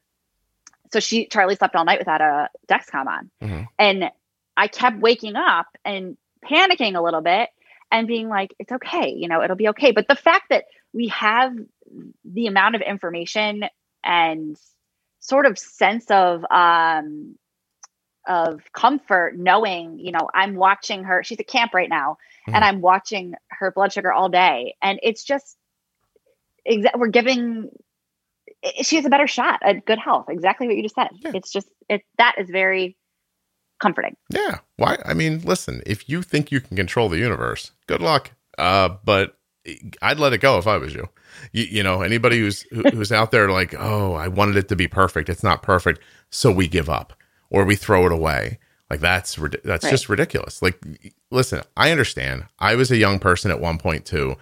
So she Charlie slept all night without a Dexcom on, Mhm. and I kept waking up and panicking a little bit and being like, "It's okay, you know, it'll be okay." But the fact that we have the amount of information and sort of sense of um of comfort knowing you know i'm watching her she's at camp right now Mhm. and i'm watching her blood sugar all day and it's just exa- we're giving she has a better shot at good health exactly what you just said Yeah. it's just it that is very comforting Yeah. Why? I mean, listen, if you think you can control the universe, good luck. Uh, but I'd let it go if I was you. You, you know, anybody who's who, who's out there like, oh, I wanted it to be perfect. It's not perfect, so we give up or we throw it away. Like that's that's Right. just ridiculous. Like, listen, I understand. I was a young person at one point too.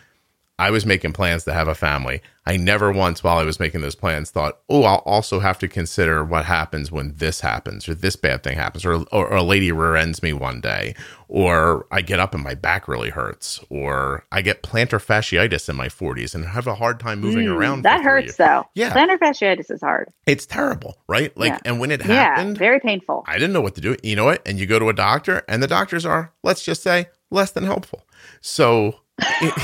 I was making plans to have a family. I never once, while I was making those plans, thought, "Oh, I'll also have to consider what happens when this happens, or this bad thing happens, or, or, or a lady rear ends me one day, or I get up and my back really hurts, or I get plantar fasciitis in my 40s and have a hard time moving Mm, around." that hurts though Yeah. plantar fasciitis is hard It's terrible, right? Like, Yeah. and when it happened, yeah very painful I didn't know what to do. You know what? And you go to a doctor, and the doctors are, let's just say, less than helpful. So it,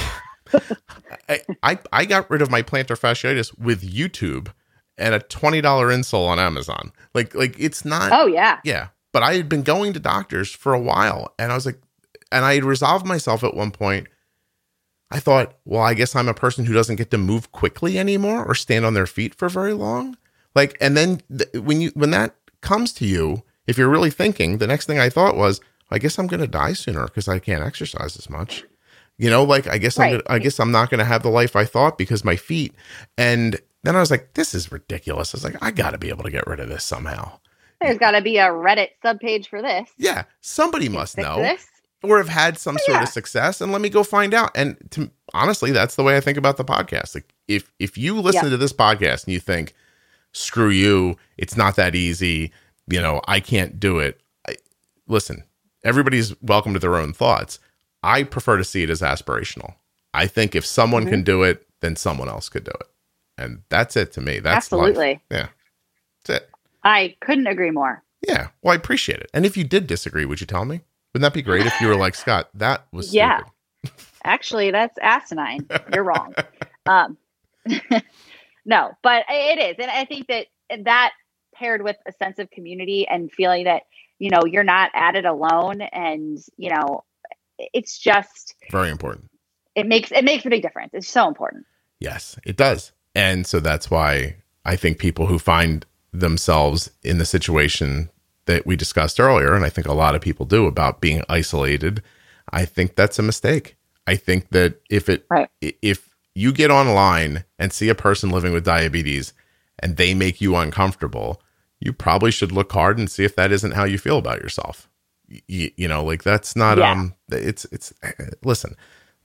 I, I I got rid of my plantar fasciitis with YouTube and a twenty dollar insole on Amazon. Like like it's not. oh yeah Yeah, but I had been going to doctors for a while, and I was like, and I had resolved myself at one point. I thought, well, I guess I'm a person who doesn't get to move quickly anymore or stand on their feet for very long. Like, and then th- when you when that comes to you, if you're really thinking, the next thing I thought was, I guess I'm going to die sooner because I can't exercise as much. You know, like I guess I'm gonna, I guess I'm not going to have the life I thought because my feet. And then I was like, this is ridiculous. I was like, I got to be able to get rid of this somehow. there's got to be a reddit subpage for this Yeah, somebody must know this or have had some oh, sort Yeah. of success and let me go find out. And to, honestly, that's the way I think about the podcast. Like if if you listen Yeah. to this podcast and you think, screw you, it's not that easy, you know, I can't do it. I, listen, everybody's welcome to their own thoughts. I prefer to see it as aspirational. I think if someone Mhm. can do it, then someone else could do it. And that's it to me. That's life. absolutely Yeah. That's it. i couldn't agree more Yeah. Well, I appreciate it. And if you did disagree, would you tell me? Wouldn't that be great if you were like, Scott, that was Yeah. Actually, that's asinine. You're wrong. Um, no, but it is, and I think that that paired with a sense of community and feeling that you know you're not at it alone, and you know, it's just Very important. it makes it makes a big difference. It's so important. Yes, it does. And so that's why I think people who find themselves in the situation that we discussed earlier, and I think a lot of people do about being isolated, I think that's a mistake. I think that if it Right. if you get online and see a person living with diabetes and they make you uncomfortable, you probably should look hard and see if that isn't how you feel about yourself. Y- you know, like that's not Yeah. um it's it's listen,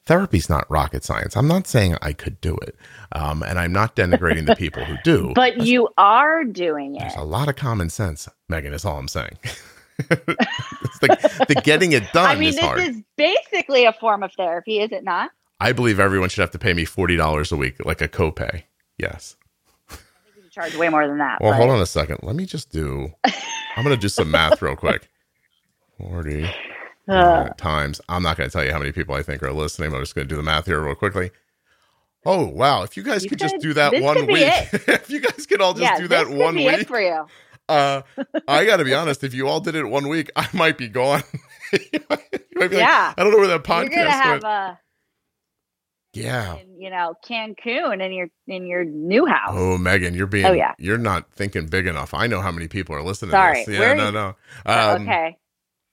therapy's not rocket science. I'm not saying I could do it. Um and I'm not denigrating the people who do. But you are doing it. There's a lot of common sense, Megan, is all I'm saying. it's the, the getting it done I mean, is this hard. is basically a form of therapy, is it not? I believe everyone should have to pay me forty dollars a week, like a copay. Yes. You can charge way more than that. Well, but- hold on a second. Let me just do. I'm going to do some math real quick. 40 Uh, uh, times. I'm not going to tell you how many people I think are listening. I'm just going to do the math here real quickly. Oh wow! If you guys You could just do that one week, if you guys could all just yeah, do that one week, for you. uh, I got to be honest. If you all did it one week, I might be gone. You might be like, Yeah. I don't know where that You're podcast gonna have went. a, yeah. in, you know, Cancun in your in your new house. Oh, Megan, you're being. Oh, yeah. You're not thinking big enough. I know how many people are listening. Sorry, To this. Yeah. where No. No. Oh, Um, okay.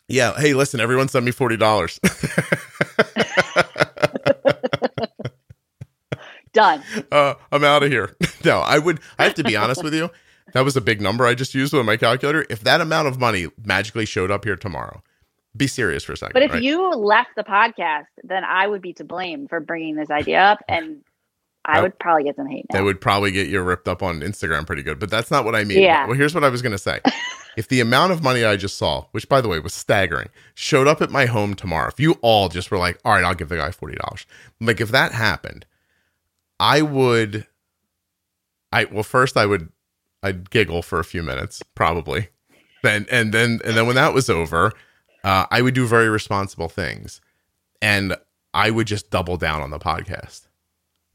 Yeah. Hey, listen, everyone, send me forty dollars. Done. uh, I'm out of here. no, I would. I have to be honest with you. That was a big number I just used with my calculator. If that amount of money magically showed up here tomorrow, be serious for a second. But if right? you left the podcast, then I would be to blame for bringing this idea up, and I That- would probably get some hate now. that would probably get you ripped up on Instagram pretty good. But that's not what I mean. Yeah. Well, here's what I was going to say. if the amount of money I just saw, which by the way was staggering, showed up at my home tomorrow, if you all just were like, all right, I'll give the guy $40, like if that happened, I would, I, well, first I would, I'd giggle for a few minutes, probably. Then, and then, and then when that was over, uh, I would do very responsible things and I would just double down on the podcast.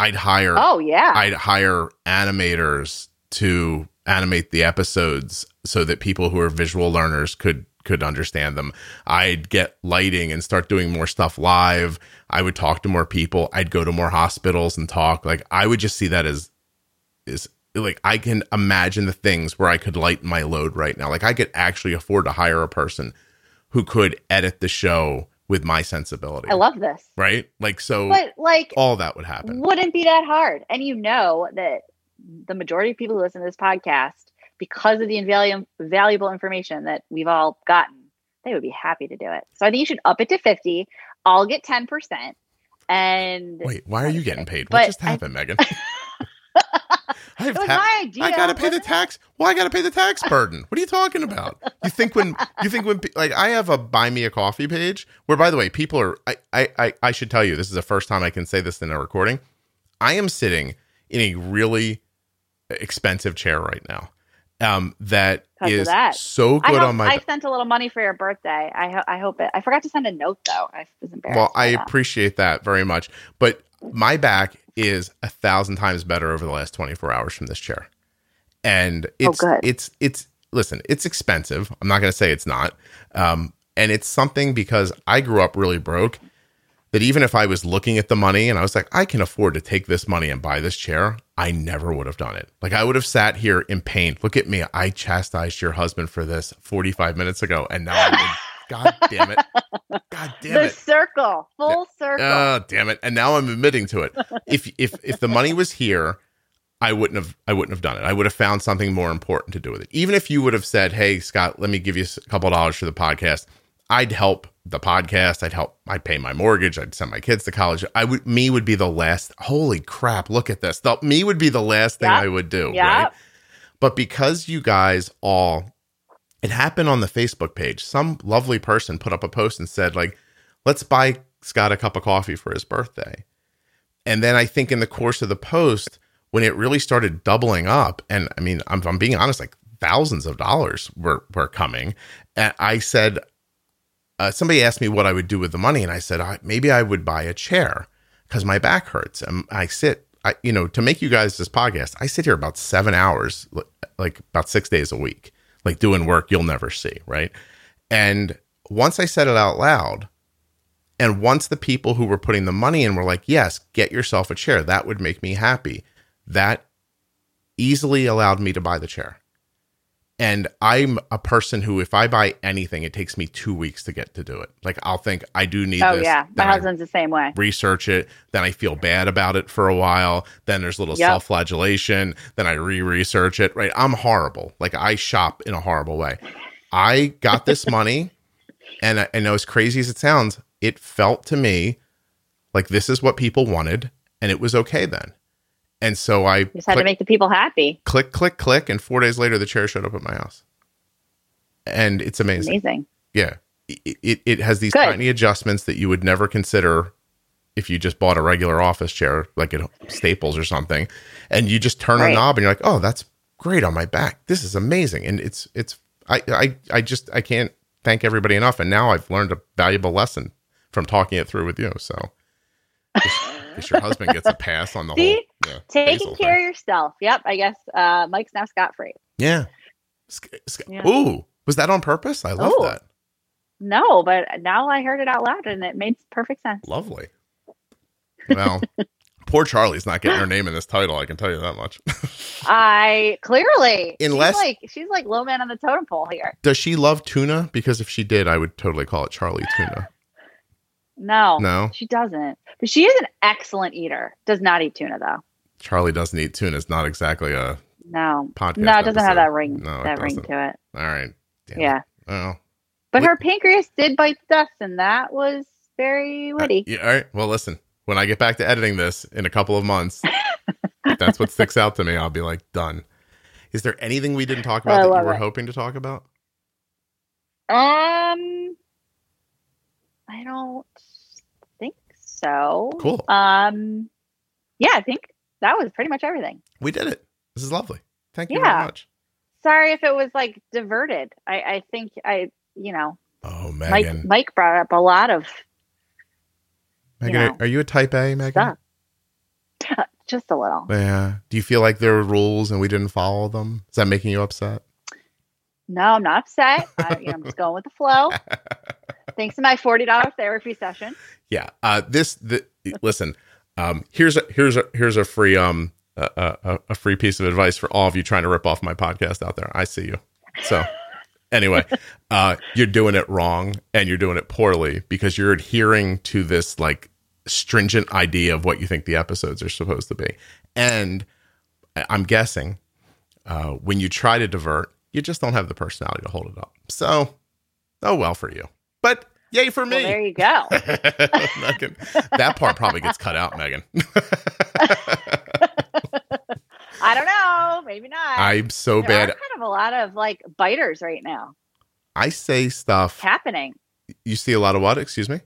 I'd hire oh yeah. I'd hire animators to animate the episodes so that people who are visual learners could could understand them. I'd get lighting and start doing more stuff live. I would talk to more people. I'd go to more hospitals and talk. Like I would just see that as is like I can imagine the things where I could lighten my load right now. Like I could actually afford to hire a person who could edit the show with my sensibility. I love this. right? Like so But like, all that would happen. wouldn't be that hard. And you know that the majority of people who listen to this podcast, because of the invaluable valuable information that we've all gotten, they would be happy to do it. So I think you should up it to 50. I'll get 10%. And Wait, why are you getting paid? What just I- happened, Megan? I have it was ta- my idea. I gotta pay the tax. Well, I gotta pay the tax burden. What are you talking about? You think when you think when like I have a buy me a coffee page where, by the way, people are. I I I, should tell you this is the first time I can say this in a recording. I am sitting in a really expensive chair right now. Um, that is that. so good hope, on my. I sent a little money for your birthday. I, ho- I hope it. I forgot to send a note though. I was embarrassed. Well, I that. appreciate that very much, but my back is a thousand times better over the last 24 hours from this chair. And it's Oh, it's it's listen, it's expensive. I'm not going to say it's not. Um and it's something because I grew up really broke that even if I was looking at the money and I was like I can afford to take this money and buy this chair, I never would have done it. Like I would have sat here in pain. Look at me. I chastised your husband for this 45 minutes ago and now I'm God damn it. God damn the it. The circle, full circle. Oh, damn it. And now I'm admitting to it. If if if the money was here, I wouldn't have I wouldn't have done it. I would have found something more important to do with it. Even if you would have said, "Hey, Scott, let me give you a couple of dollars for the podcast." I'd help the podcast. I'd help I'd pay my mortgage. I'd send my kids to college. I would me would be the last. Holy crap, look at this. The, me would be the last thing Yep. I would do, Yep. right? But because you guys all it happened on the Facebook page. Some lovely person put up a post and said, like, let's buy Scott a cup of coffee for his birthday. And then I think in the course of the post, when it really started doubling up, and I mean, I'm, I'm being honest, like thousands of dollars were, were coming. And I said, uh, somebody asked me what I would do with the money. And I said, I, maybe I would buy a chair because my back hurts. And I sit, I, you know, to make you guys this podcast, I sit here about seven hours, like about six days a week, like doing work you'll never see. Right. And once I said it out loud, and once the people who were putting the money in were like, yes, get yourself a chair, that would make me happy. That easily allowed me to buy the chair. And I'm a person who, if I buy anything, it takes me two weeks to get to do it. Like I'll think I do need oh this. yeah, my then I husband's the same way. research it. Then I feel bad about it for a while. Then there's a little Yep. self flagellation. Then I re research it. Right. I'm horrible. Like I shop in a horrible way. I got this money, and I, I know as crazy as it sounds, it felt to me like this is what people wanted, and it was okay then. And so I Just had to make the people happy. click, click, click, and four days later, the chair showed up at my house, and it's amazing. Amazing. Yeah, it, it it has these Good. tiny adjustments that you would never consider if you just bought a regular office chair, like at Staples or something, and you just turn a knob and you're like, oh, that's great on my back. This is amazing, and it's it's I I I just I can't thank everybody enough. And now I've learned a valuable lesson from talking it through with you. So, guess your husband gets a pass on the See? whole yeah, Taking care thing. of yourself. Yep. I guess uh, Mike's now scot free. Yeah. Sk- sk- Yeah. Ooh, was that on purpose? I love Ooh. that. No, but now I heard it out loud and it made perfect sense. Lovely. Well, poor Charlie's not getting her name in this title. I can tell you that much. I clearly Unless- she's like she's like low man on the totem pole here. Does she love tuna? Because if she did, I would totally call it Charlie Tuna. No, No, she doesn't. But she is an excellent eater. Does not eat tuna though. Charlie doesn't eat tuna. It's not exactly a No, podcast. no, it doesn't have that ring. No, that ring to it. All right. Damn it. Yeah, Well, but We- her pancreas did bite the dust, and that was very uh, witty. yeah, all right. Well, listen. When I get back to editing this in a couple of months, that's what sticks out to me. I'll be like, done. Is there anything we didn't talk I about that you were it. hoping to talk about? Um, I don't so. Cool. Um, yeah, I think that was pretty much everything. We did it. This is lovely. Thank you Yeah. very much. Sorry if it was like diverted. I, I think I, you know, Oh, Mike Megan. Mike brought up a lot of Megan, you are- know, are you a type A, Megan? stuff. Just a little. Yeah. Do you feel like there were rules and we didn't follow them? Is that making you upset? No, I'm not upset. I, you know, I'm just going with the flow. Thanks to my forty dollar therapy session. Yeah. Uh, this. The, listen. Um, here's a here's a here's a free um a, a, a free piece of advice for all of you trying to rip off my podcast out there. I see you. So anyway, uh, you're doing it wrong and you're doing it poorly because you're adhering to this like stringent idea of what you think the episodes are supposed to be. And I'm guessing uh, when you try to divert, you just don't have the personality to hold it up. So, oh well for you. But yay for Well, me. there you go. Megan, that part probably gets cut out, Megan. I don't know. Maybe not. I'm so there bad. kind of a lot of like biters right now I say stuff. happening. You see a lot of what? Excuse me.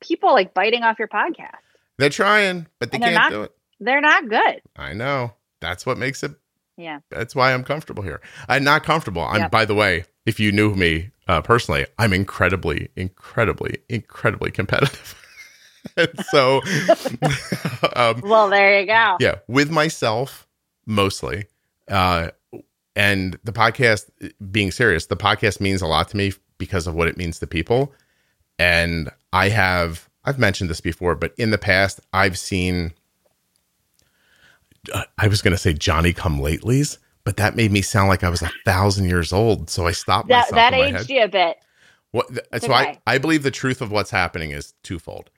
People like biting off your podcast. They're trying, but they can't not- do it. They're not good. I know. That's what makes it. Yeah. That's why I'm comfortable here. I'm not comfortable. I'm. Yep. By the way, if you knew me uh, personally, I'm incredibly, incredibly, incredibly competitive. so, um, Well, there you go. yeah with myself mostly uh and the podcast being serious the podcast means a lot to me because of what it means to people and i have i've mentioned this before but in the past i've seen Uh, i was going to say johnny come latelys but that made me sound like i was a thousand years old so i stopped That myself that aged head. you a bit. What? so I, okay. I believe the truth of what's happening is twofold.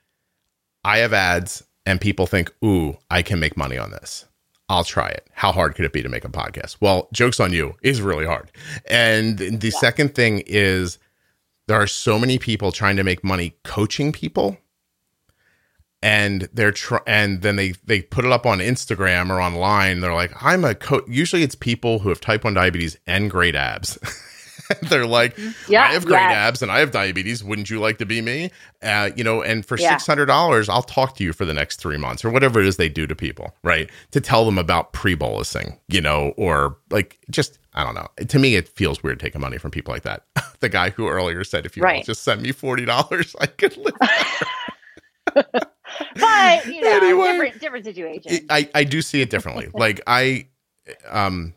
I have ads, and people think, "Ooh, I can make money on this. I'll try it." How hard could it be to make a podcast? Well, jokes on you is really hard. And the second thing is, there are so many people trying to make money coaching people, and they're tr- and then they they put it up on Instagram or online. They're like, "I'm a coach." Usually, it's people who have type one diabetes and great abs. they're like, Yeah. I have great yes. abs and I have diabetes. Wouldn't you like to be me? Uh, you know, and for Yeah. six hundred dollars, I'll talk to you for the next three months or whatever it is they do to people, right? To tell them about pre-bolusing, you know, or like just I don't know. To me, it feels weird taking money from people like that. the guy who earlier said, "If you Right. just send me forty dollars, I could live." But you know, Anyway. different different situation. I I do see it differently. like I, um,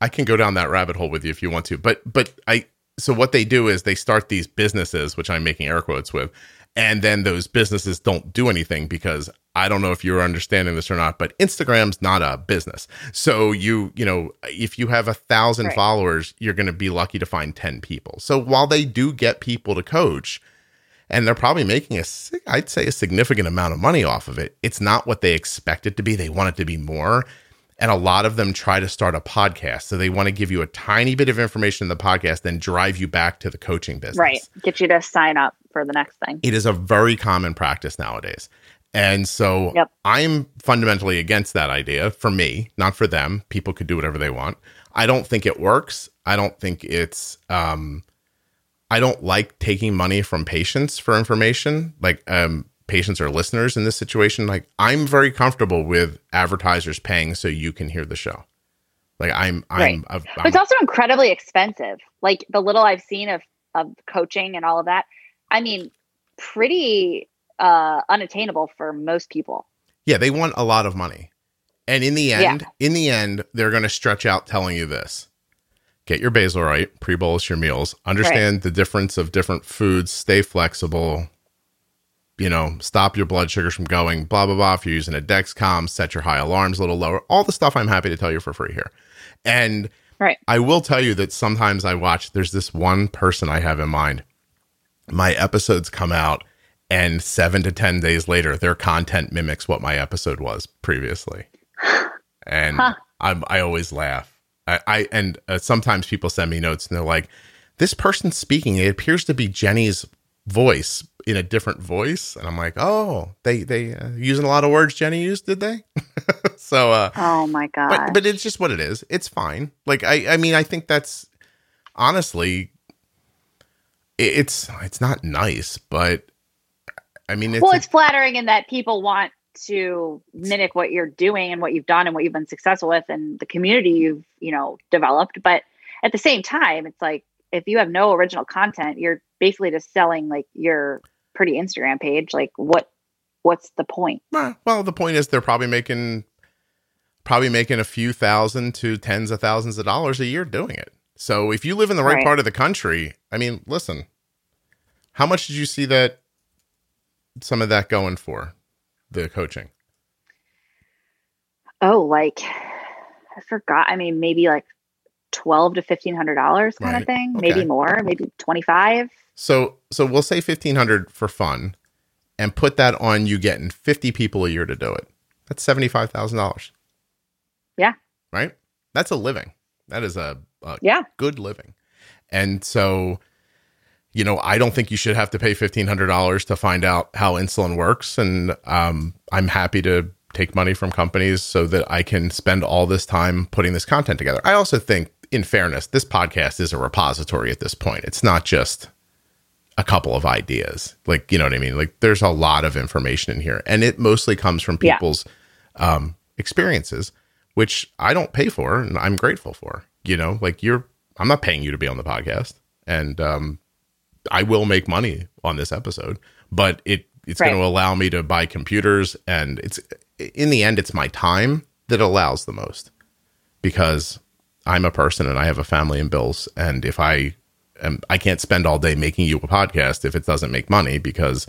I can go down that rabbit hole with you if you want to, but but I so what they do is they start these businesses, which I'm making air quotes with, and then those businesses don't do anything because I don't know if you're understanding this or not, but Instagram's not a business. So you you know if you have a thousand Right. followers, you're going to be lucky to find ten people. So while they do get people to coach and they're probably making a I'd say a significant amount of money off of it. It's not what they expect it to be. They want it to be more. And a lot of them try to start a podcast. So they want to give you a tiny bit of information in the podcast, then drive you back to the coaching business. right. Get you to sign up for the next thing. It is a very common practice nowadays. And so Yep. I'm fundamentally against that idea for me, not for them. People could do whatever they want. I don't think it works. I don't think it's um I don't like taking money from patients for information. Like um patients or listeners in this situation. Like I'm very comfortable with advertisers paying so you can hear the show. Like I'm I'm, Right. I'm, But it's also incredibly expensive. Like the little I've seen of of coaching and all of that, I mean, pretty uh, unattainable for most people. Yeah, they want a lot of money. And in the end, yeah. in the end, they're going to stretch out telling you this. Get your basal right, pre-bolus your meals, understand right. the difference of different foods, stay flexible, you know, stop your blood sugars from going, blah, blah, blah. If you're using a Dexcom, set your high alarms a little lower. All the stuff I'm happy to tell you for free here. And right. I will tell you that sometimes I watch, there's this one person I have in mind. My episodes come out and seven to 10 days later, their content mimics what my episode was previously. And huh. i I always laugh. I, I and uh, sometimes people send me notes and they're like, this person speaking, it appears to be Jenny's voice in a different voice. And i'm like oh they they uh, using a lot of words jenny used did they? So uh oh my god but, but it's just what it is. It's fine. Like i i mean i think that's honestly it's it's not nice but I mean, it's well, it's flattering in that people want to mimic what you're doing and what you've done and what you've been successful with and the community you've you know developed. But at the same time, it's like if you have no original content, you're basically just selling like your pretty Instagram page. Like what? What's the point? Well, the point is they're probably making probably making a few thousand to tens of thousands of dollars a year doing it. So if you live in the right, right. part of the country, I mean, listen, how much did you see that some of that going for the coaching? Oh, like I forgot. I mean, maybe like twelve to fifteen hundred dollars kind right. of thing. Okay. Maybe more. Maybe twenty five. So, so we'll say fifteen hundred for fun, and put that on you getting fifty people a year to do it. That's seventy five thousand dollars. Yeah. Right. That's a living. That is a, a yeah good living, and so you know, I don't think you should have to pay fifteen hundred dollars to find out how insulin works, and um, I'm happy to take money from companies so that I can spend all this time putting this content together. I also think, in fairness, this podcast is a repository at this point. It's not just a couple of ideas, like you know what I mean. Like there's a lot of information in here, and it mostly comes from people's yeah. um, experiences, which I don't pay for, and I'm grateful for. You know, like you're, I'm not paying you to be on the podcast, and um, I will make money on this episode, but it it's right. going to allow me to buy computers and it's in the end it's my time that allows the most because I'm a person and I have a family and bills and if I am I can't spend all day making you a podcast if it doesn't make money because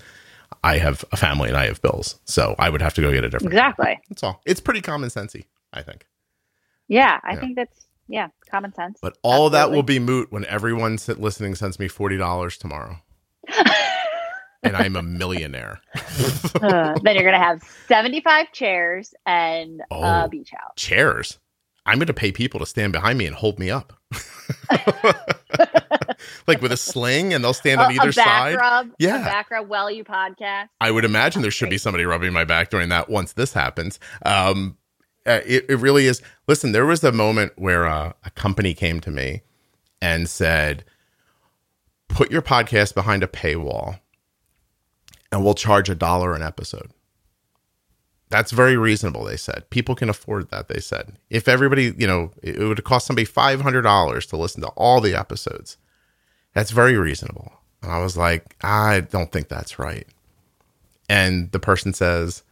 I have a family and I have bills. So I would have to go get a different. Exactly. That's all. It's pretty common sensey, I think. Yeah, I yeah. think that's yeah, common sense. But all that will be moot when everyone listening sends me forty dollars tomorrow. and I'm a millionaire. uh, then you're gonna have 75 chairs and oh, a beach house. Chairs. I'm gonna pay people to stand behind me and hold me up. like with a sling and they'll stand on either side. Rub, yeah. back rub while you podcast. I would imagine there should be somebody rubbing my back during that once this happens. Um, uh, it, it really is. Listen, there was a moment where uh, a company came to me and said, put your podcast behind a paywall and we'll charge a dollar an episode. That's very reasonable, they said. People can afford that, they said. If everybody, you know, it would cost somebody $500 to listen to all the episodes. That's very reasonable. And I was like, I don't think that's right. And the person says,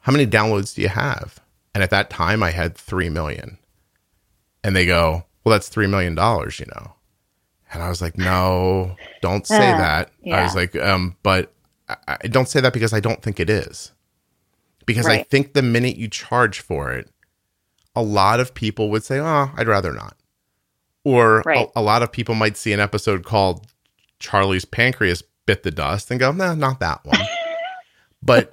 How many downloads do you have? And at that time, I had 3 million. And they go, Well, that's $3 million, you know. And I was like, No, don't say uh, that. Yeah. I was like, um, But I, I, don't say that because I don't think it is. Because right. I think the minute you charge for it, a lot of people would say, Oh, I'd rather not. Or right. a, a lot of people might see an episode called Charlie's Pancreas Bit the Dust and go, Nah, not that one. but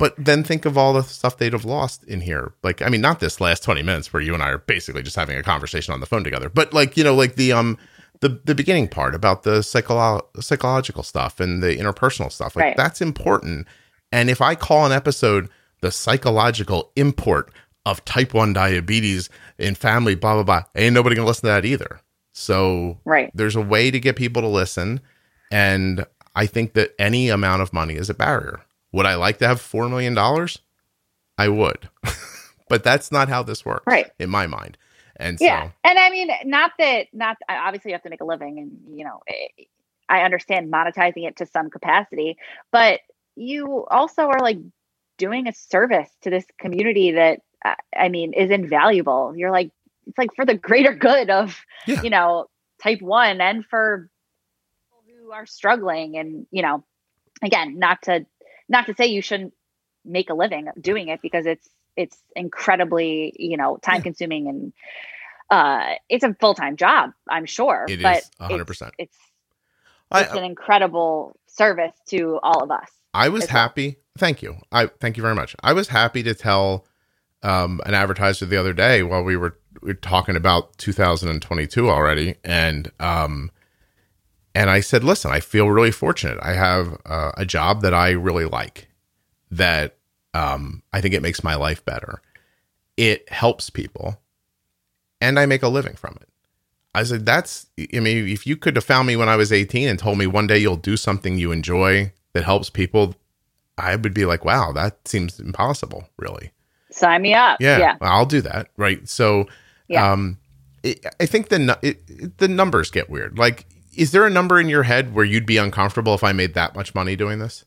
but then think of all the stuff they'd have lost in here. Like, I mean, not this last 20 minutes where you and I are basically just having a conversation on the phone together, but like, you know, like the, um, the, the beginning part about the psycholo- psychological stuff and the interpersonal stuff, like right. that's important. And if I call an episode the psychological import of type 1 diabetes in family, blah, blah, blah, ain't nobody gonna listen to that either. So right. there's a way to get people to listen. And I think that any amount of money is a barrier. Would I like to have $4 million? I would. but that's not how this works. Right. In my mind. And yeah. So, and I mean, not that, not obviously you have to make a living and, you know, eh, I understand monetizing it to some capacity, but you also are like doing a service to this community that I mean is invaluable. You're like it's like for the greater good of Yeah. you know type 1 and for people who are struggling and you know again not to not to say you shouldn't make a living doing it because it's it's incredibly you know time consuming and uh it's a full-time job i'm sure It but is 100%. it's I, it's an incredible service to all of us I was as well. happy. Thank you. I thank you very much. I was happy to tell um, an advertiser the other day while we were, we were talking about 2022 already, and um, and I said, listen, I feel really fortunate. I have uh, a job that I really like. That um, I think it makes my life better. It helps people, and I make a living from it. I said, that's, I mean, if you could have found me when I was 18 and told me one day you'll do something you enjoy that helps people, I would be like, wow, that seems impossible, really. sign me up Yeah, yeah I'll do that. Right. So, Yeah. um, it, I think the, it, the numbers get weird. Like, is there a number in your head where you'd be uncomfortable if I made that much money doing this?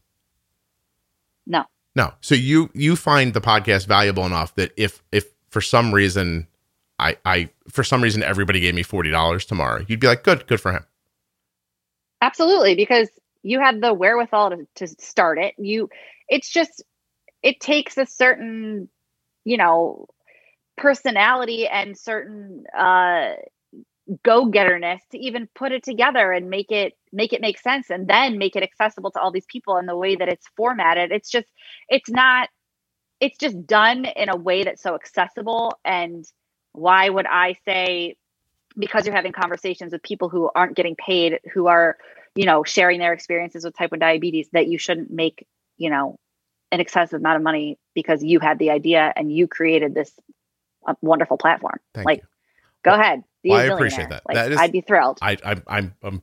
no No. So you you find the podcast valuable enough that if if for some reason I I for some reason everybody gave me forty dollars tomorrow, you'd be like, good, good for him. absolutely because you had the wherewithal to, to start it you it's just it takes a certain you know personality and certain uh go-getterness to even put it together and make it make it make sense and then make it accessible to all these people in the way that it's formatted. It's just it's not it's just done in a way that's so accessible. And why would i say because you're having conversations with people who aren't getting paid who are you know sharing their experiences with type 1 diabetes that you shouldn't make you know an excessive amount of money because you had the idea and you created this uh, wonderful platform. Thank like you. Go ahead Well, I appreciate that. like, That is- i'd be thrilled I, I I'm I'm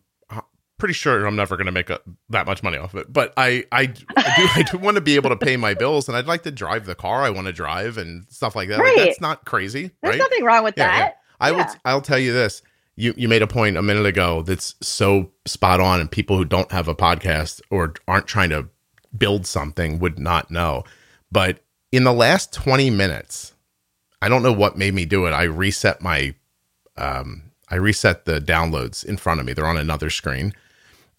pretty sure I'm never going to make a, that much money off of it, but I I, do I do want to be able to pay my bills, and I'd like to drive the car I want to drive and stuff like that. Like, that's not crazy, there's right? nothing wrong with Yeah, yeah. that I will. Yeah. I'll tell you this. You you made a point a minute ago that's so spot on, and people who don't have a podcast or aren't trying to build something would not know. But in the last twenty minutes, I don't know what made me do it. I reset my, um, I reset the downloads in front of me. They're on another screen,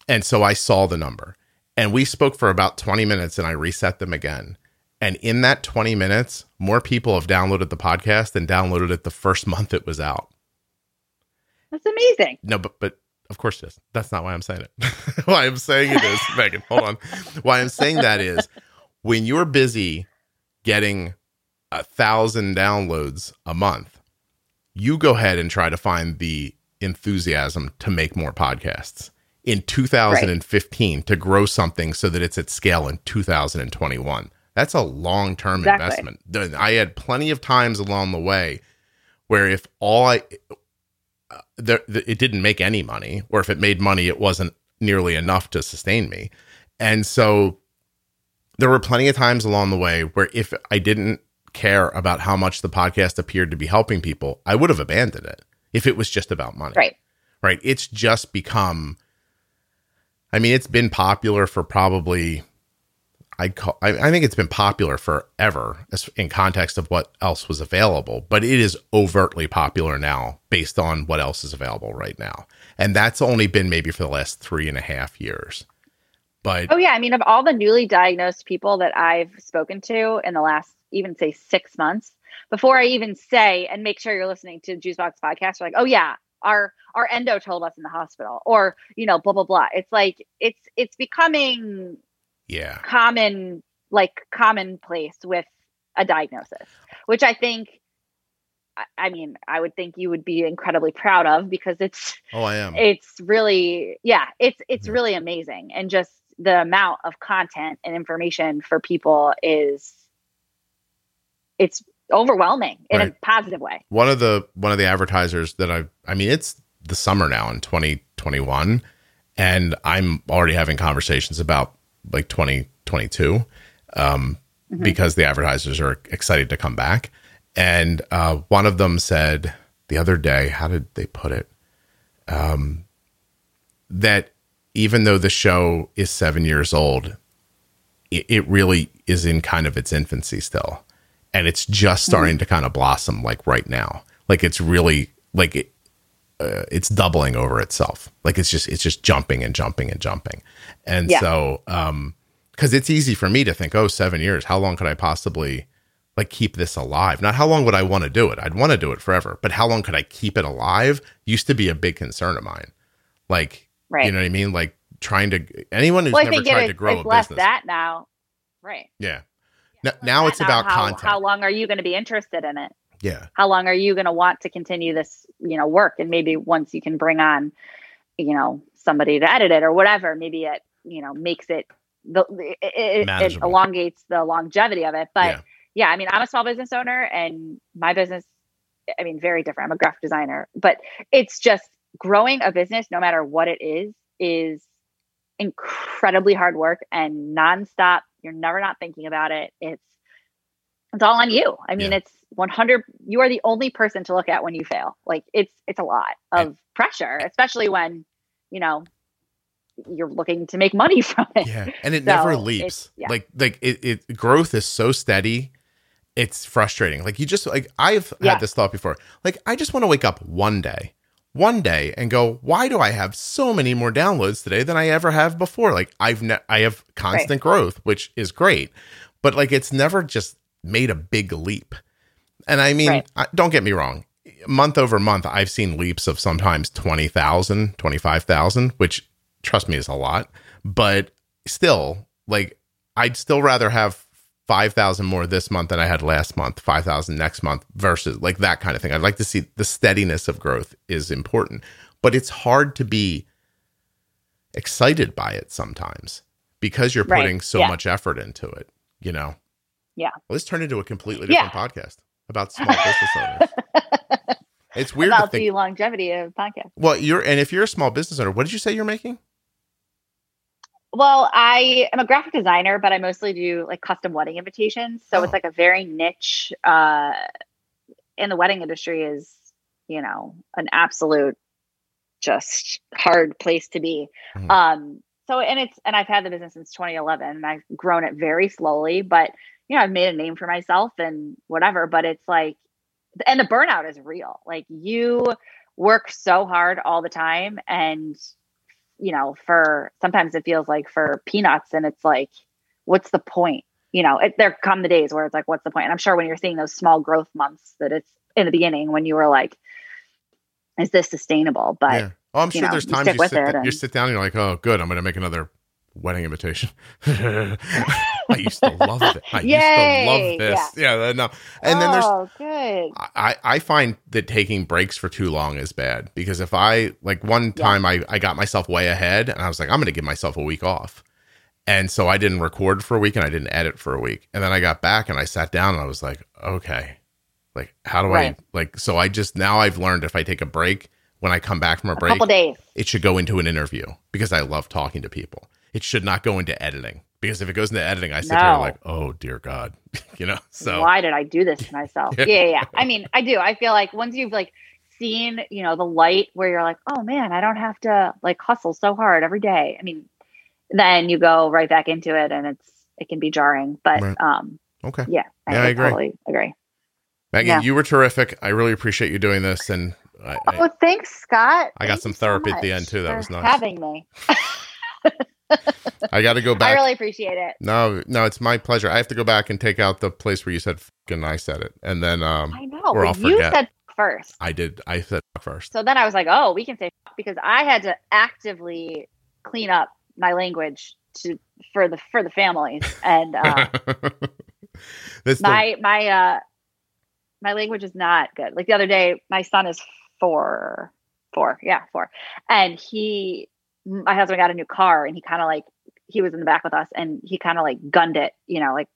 and so I saw the number. And we spoke for about twenty minutes, and I reset them again. And in that 20 minutes, more people have downloaded the podcast than downloaded it the first month it was out. that's amazing No, but but of course it is. That's not why I'm saying it. why I'm saying it is, Megan, hold on. Why I'm saying that is when you're busy getting a thousand downloads a month, you go ahead and try to find the enthusiasm to make more podcasts in 2015 to grow something so that it's at scale in 2021. That's a long term Exactly. investment. I had plenty of times along the way where if all I uh, there, th- it didn't make any money, or if it made money, it wasn't nearly enough to sustain me. And so there were plenty of times along the way where if I didn't care about how much the podcast appeared to be helping people, I would have abandoned it if it was just about money. right Right. It's just become, I mean, it's been popular for probably, I call, I, I think it's been popular forever as in context of what else was available, but it is overtly popular now based on what else is available right now. And that's only been maybe for the last three and a half years. But Oh yeah, I mean, of all the newly diagnosed people that I've spoken to in the last even say six months, before I even say and make sure you're listening to Juicebox podcast, you're like, oh yeah, our our endo told us in the hospital, or you know, blah blah blah. It's like it's it's becoming yeah, common, like commonplace with a diagnosis, which I think. I- mean, I would think you would be incredibly proud of because it's oh, I am. it's really yeah it's it's Yeah. really amazing and just the amount of content and information for people is it's overwhelming in Right. a positive way one of the one of the advertisers that I I mean it's the summer now in 2021 and I'm already having conversations about like 2022 um Mhm. because the advertisers are excited to come back and uh one of them said the other day how did they put it um that even though the show is seven years old, it, it really is in kind of its infancy still, and it's just starting to kind of blossom like right now. Like it's really like it, uh, it's doubling over itself. Like it's just it's just jumping and jumping and jumping, and Yeah. so um, because it's easy for me to think, oh, seven years, how long could I possibly like keep this alive? Not how long would I want to do it? I'd want to do it forever, but how long could I keep it alive? Used to be a big concern of mine. Like, Right. you know what I mean? Like trying to anyone who's well, never tried it, to grow a business. that now. Right. yeah. N- now it's about how, content. How long are you going to be interested in it? yeah. How long are you going to want to continue this, you know, work? And maybe once you can bring on, you know, somebody to edit it or whatever, maybe it, you know, makes it the it, it, it elongates the longevity of it. But Yeah. yeah, I mean, I'm a small business owner, and my business, I mean, very different. I'm a graphic designer, but it's just growing a business, no matter what it is, is incredibly hard work and nonstop. You're never not thinking about it. It's it's all on you. I mean, Yeah. it's 100. You are the only person to look at when you fail. Like it's it's a lot of pressure, especially when you know you're looking to make money from it. Yeah. And it never leaps. yeah. Like like it, it growth is so steady. It's frustrating. Like you just like I've Yeah. had this thought before. Like I just want to wake up one day, one day and go, why do I have so many more downloads today than I ever have before? Like I've ne- I have constant growth, which is great. But like it's never just made a big leap. And I mean, Right. I, don't get me wrong. Month over month, I've seen leaps of sometimes 20,000, 25,000, which trust me is a lot. But still, like, I'd still rather have 5,000 more this month than I had last month, 5,000 next month versus like that kind of thing. I'd like to see the steadiness of growth is important, but it's hard to be excited by it sometimes because you're Right. putting so Yeah. much effort into it, you know? Yeah. Well, let's turn into a completely Yeah. different podcast about small business owners. It's weird to about think. the longevity of podcast. Well, you're and if you're a small business owner, what did you say you're making? Well, I am a graphic designer, but I mostly do like custom wedding invitations. So Oh. it's like a very niche uh in the wedding industry is, you know, an absolute just hard place to be. Mhm. Um so and it's and I've had the business since 2011 and I've grown it very slowly, but you know, I've made a name for myself and whatever, but it's like and the burnout is real. Like you work so hard all the time and you know, for sometimes it feels like for peanuts and it's like, what's the point? You know, it, there come the days where it's like, what's the point? And I'm sure when you're seeing those small growth months that it's in the beginning when you were like, is this sustainable? But yeah. Oh, I'm sure know, there's you times you with sit, it you sit down and you're like, oh, good, I'm going to make another wedding invitation. I used to love it. I Yay! used to love this. Yeah, no. And then there's oh, good. I, I find that taking breaks for too long is bad because if I like one Yeah. time I, I got myself way ahead and I was like, I'm gonna give myself a week off. And so I didn't record for a week and I didn't edit for a week. And then I got back and I sat down and I was like, okay, like how do Right. I like so I just now I've learned if I take a break when I come back from a A break, couple days. it should go into an interview because I love talking to people. It should not go into editing because if it goes into editing, I sit here No. like, oh dear God, you know. So Why did I do this to myself? Yeah. yeah. yeah. I mean, I do. I feel like once you've like seen, you know, the light where you're like, oh man, I don't have to like hustle so hard every day. I mean, then you go right back into it and it's it can be jarring. But Right. um okay. yeah, Yeah, I agree. totally agree. Megan, Yeah. you were terrific. I really appreciate you doing this, and I, I, Oh, thanks, Scott. I got Thank some you so therapy at the end, too. That was nice. Having me. I got to go back. I really appreciate it. no, no, it's my pleasure. I have to go back and take out the place where you said "f*** and I said it, and then um, I know. Or I'll but you forget. said first. I did. I said first. So then I was like, oh, we can say because I had to actively clean up my language to for the for the families and uh, That's the, my my uh my language is not good. Like the other day, my son is four, four, yeah, four, and he, my husband got a new car, and he kind of like he was in the back with us, and he kind of like gunned it, you know, like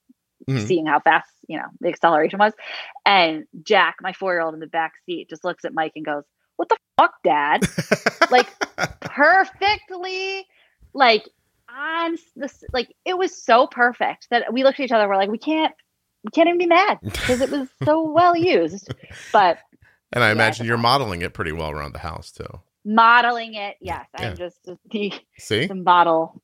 Mhm. seeing how fast you know the acceleration was, and Jack, my four year old in the back seat, just looks at Mike and goes, "What the fuck, Dad?" like perfectly like on this like it was so perfect that we looked at each other we're like we can't we can't even be mad because it was so well used but and I Yeah, imagine I you're modeling it pretty well around the house too. Modeling it. Yes, Yeah. I'm just the, See? the model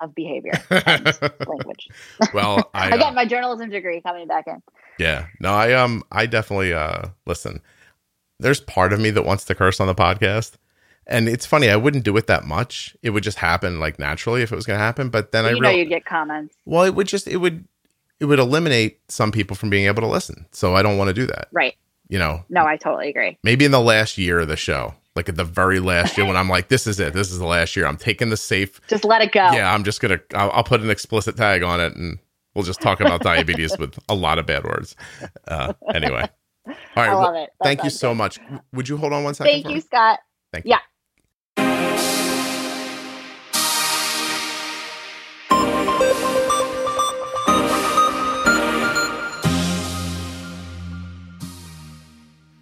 of behavior and language. well, I uh, Again, my journalism degree coming back in. Yeah. No, I um I definitely uh listen. There's part of me that wants to curse on the podcast. And it's funny, I wouldn't do it that much. It would just happen like naturally if it was gonna happen. But then I you know real- you'd get comments. well, it would just it would it would eliminate some people from being able to listen. So I don't want to do that. Right. You know, No, I totally agree. maybe in the last year of the show, like at the very last year when I'm like, this is it, this is the last year. I'm taking the safe. Just let it go. Yeah, I'm just gonna I'll, I'll put an explicit tag on it and we'll just talk about diabetes with a lot of bad words. Uh, anyway. All right. I love it. That thank you so good. much. Would you hold on one second? Thank you, me? Scott. Thank you. Yeah.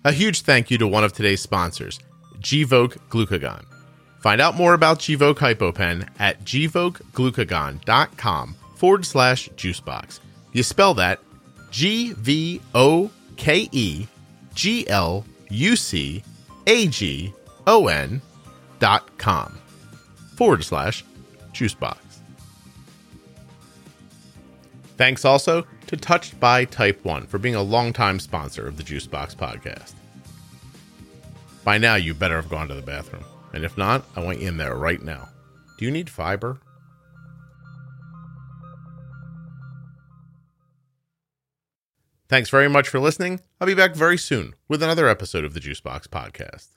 A huge thank you to one of today's sponsors, Gvoke Glucagon. Find out more about Gvoke HypoPen at gvokeglucagon.com forward slash juicebox. You spell that G V O K E G L U C A G O N dot com forward slash juicebox. Thanks also to Touched by Type 1 for being a longtime sponsor of the Juicebox podcast. By now, you better have gone to the bathroom. And if not, I want you in there right now. Do you need fiber? Thanks very much for listening. I'll be back very soon with another episode of the Juicebox podcast.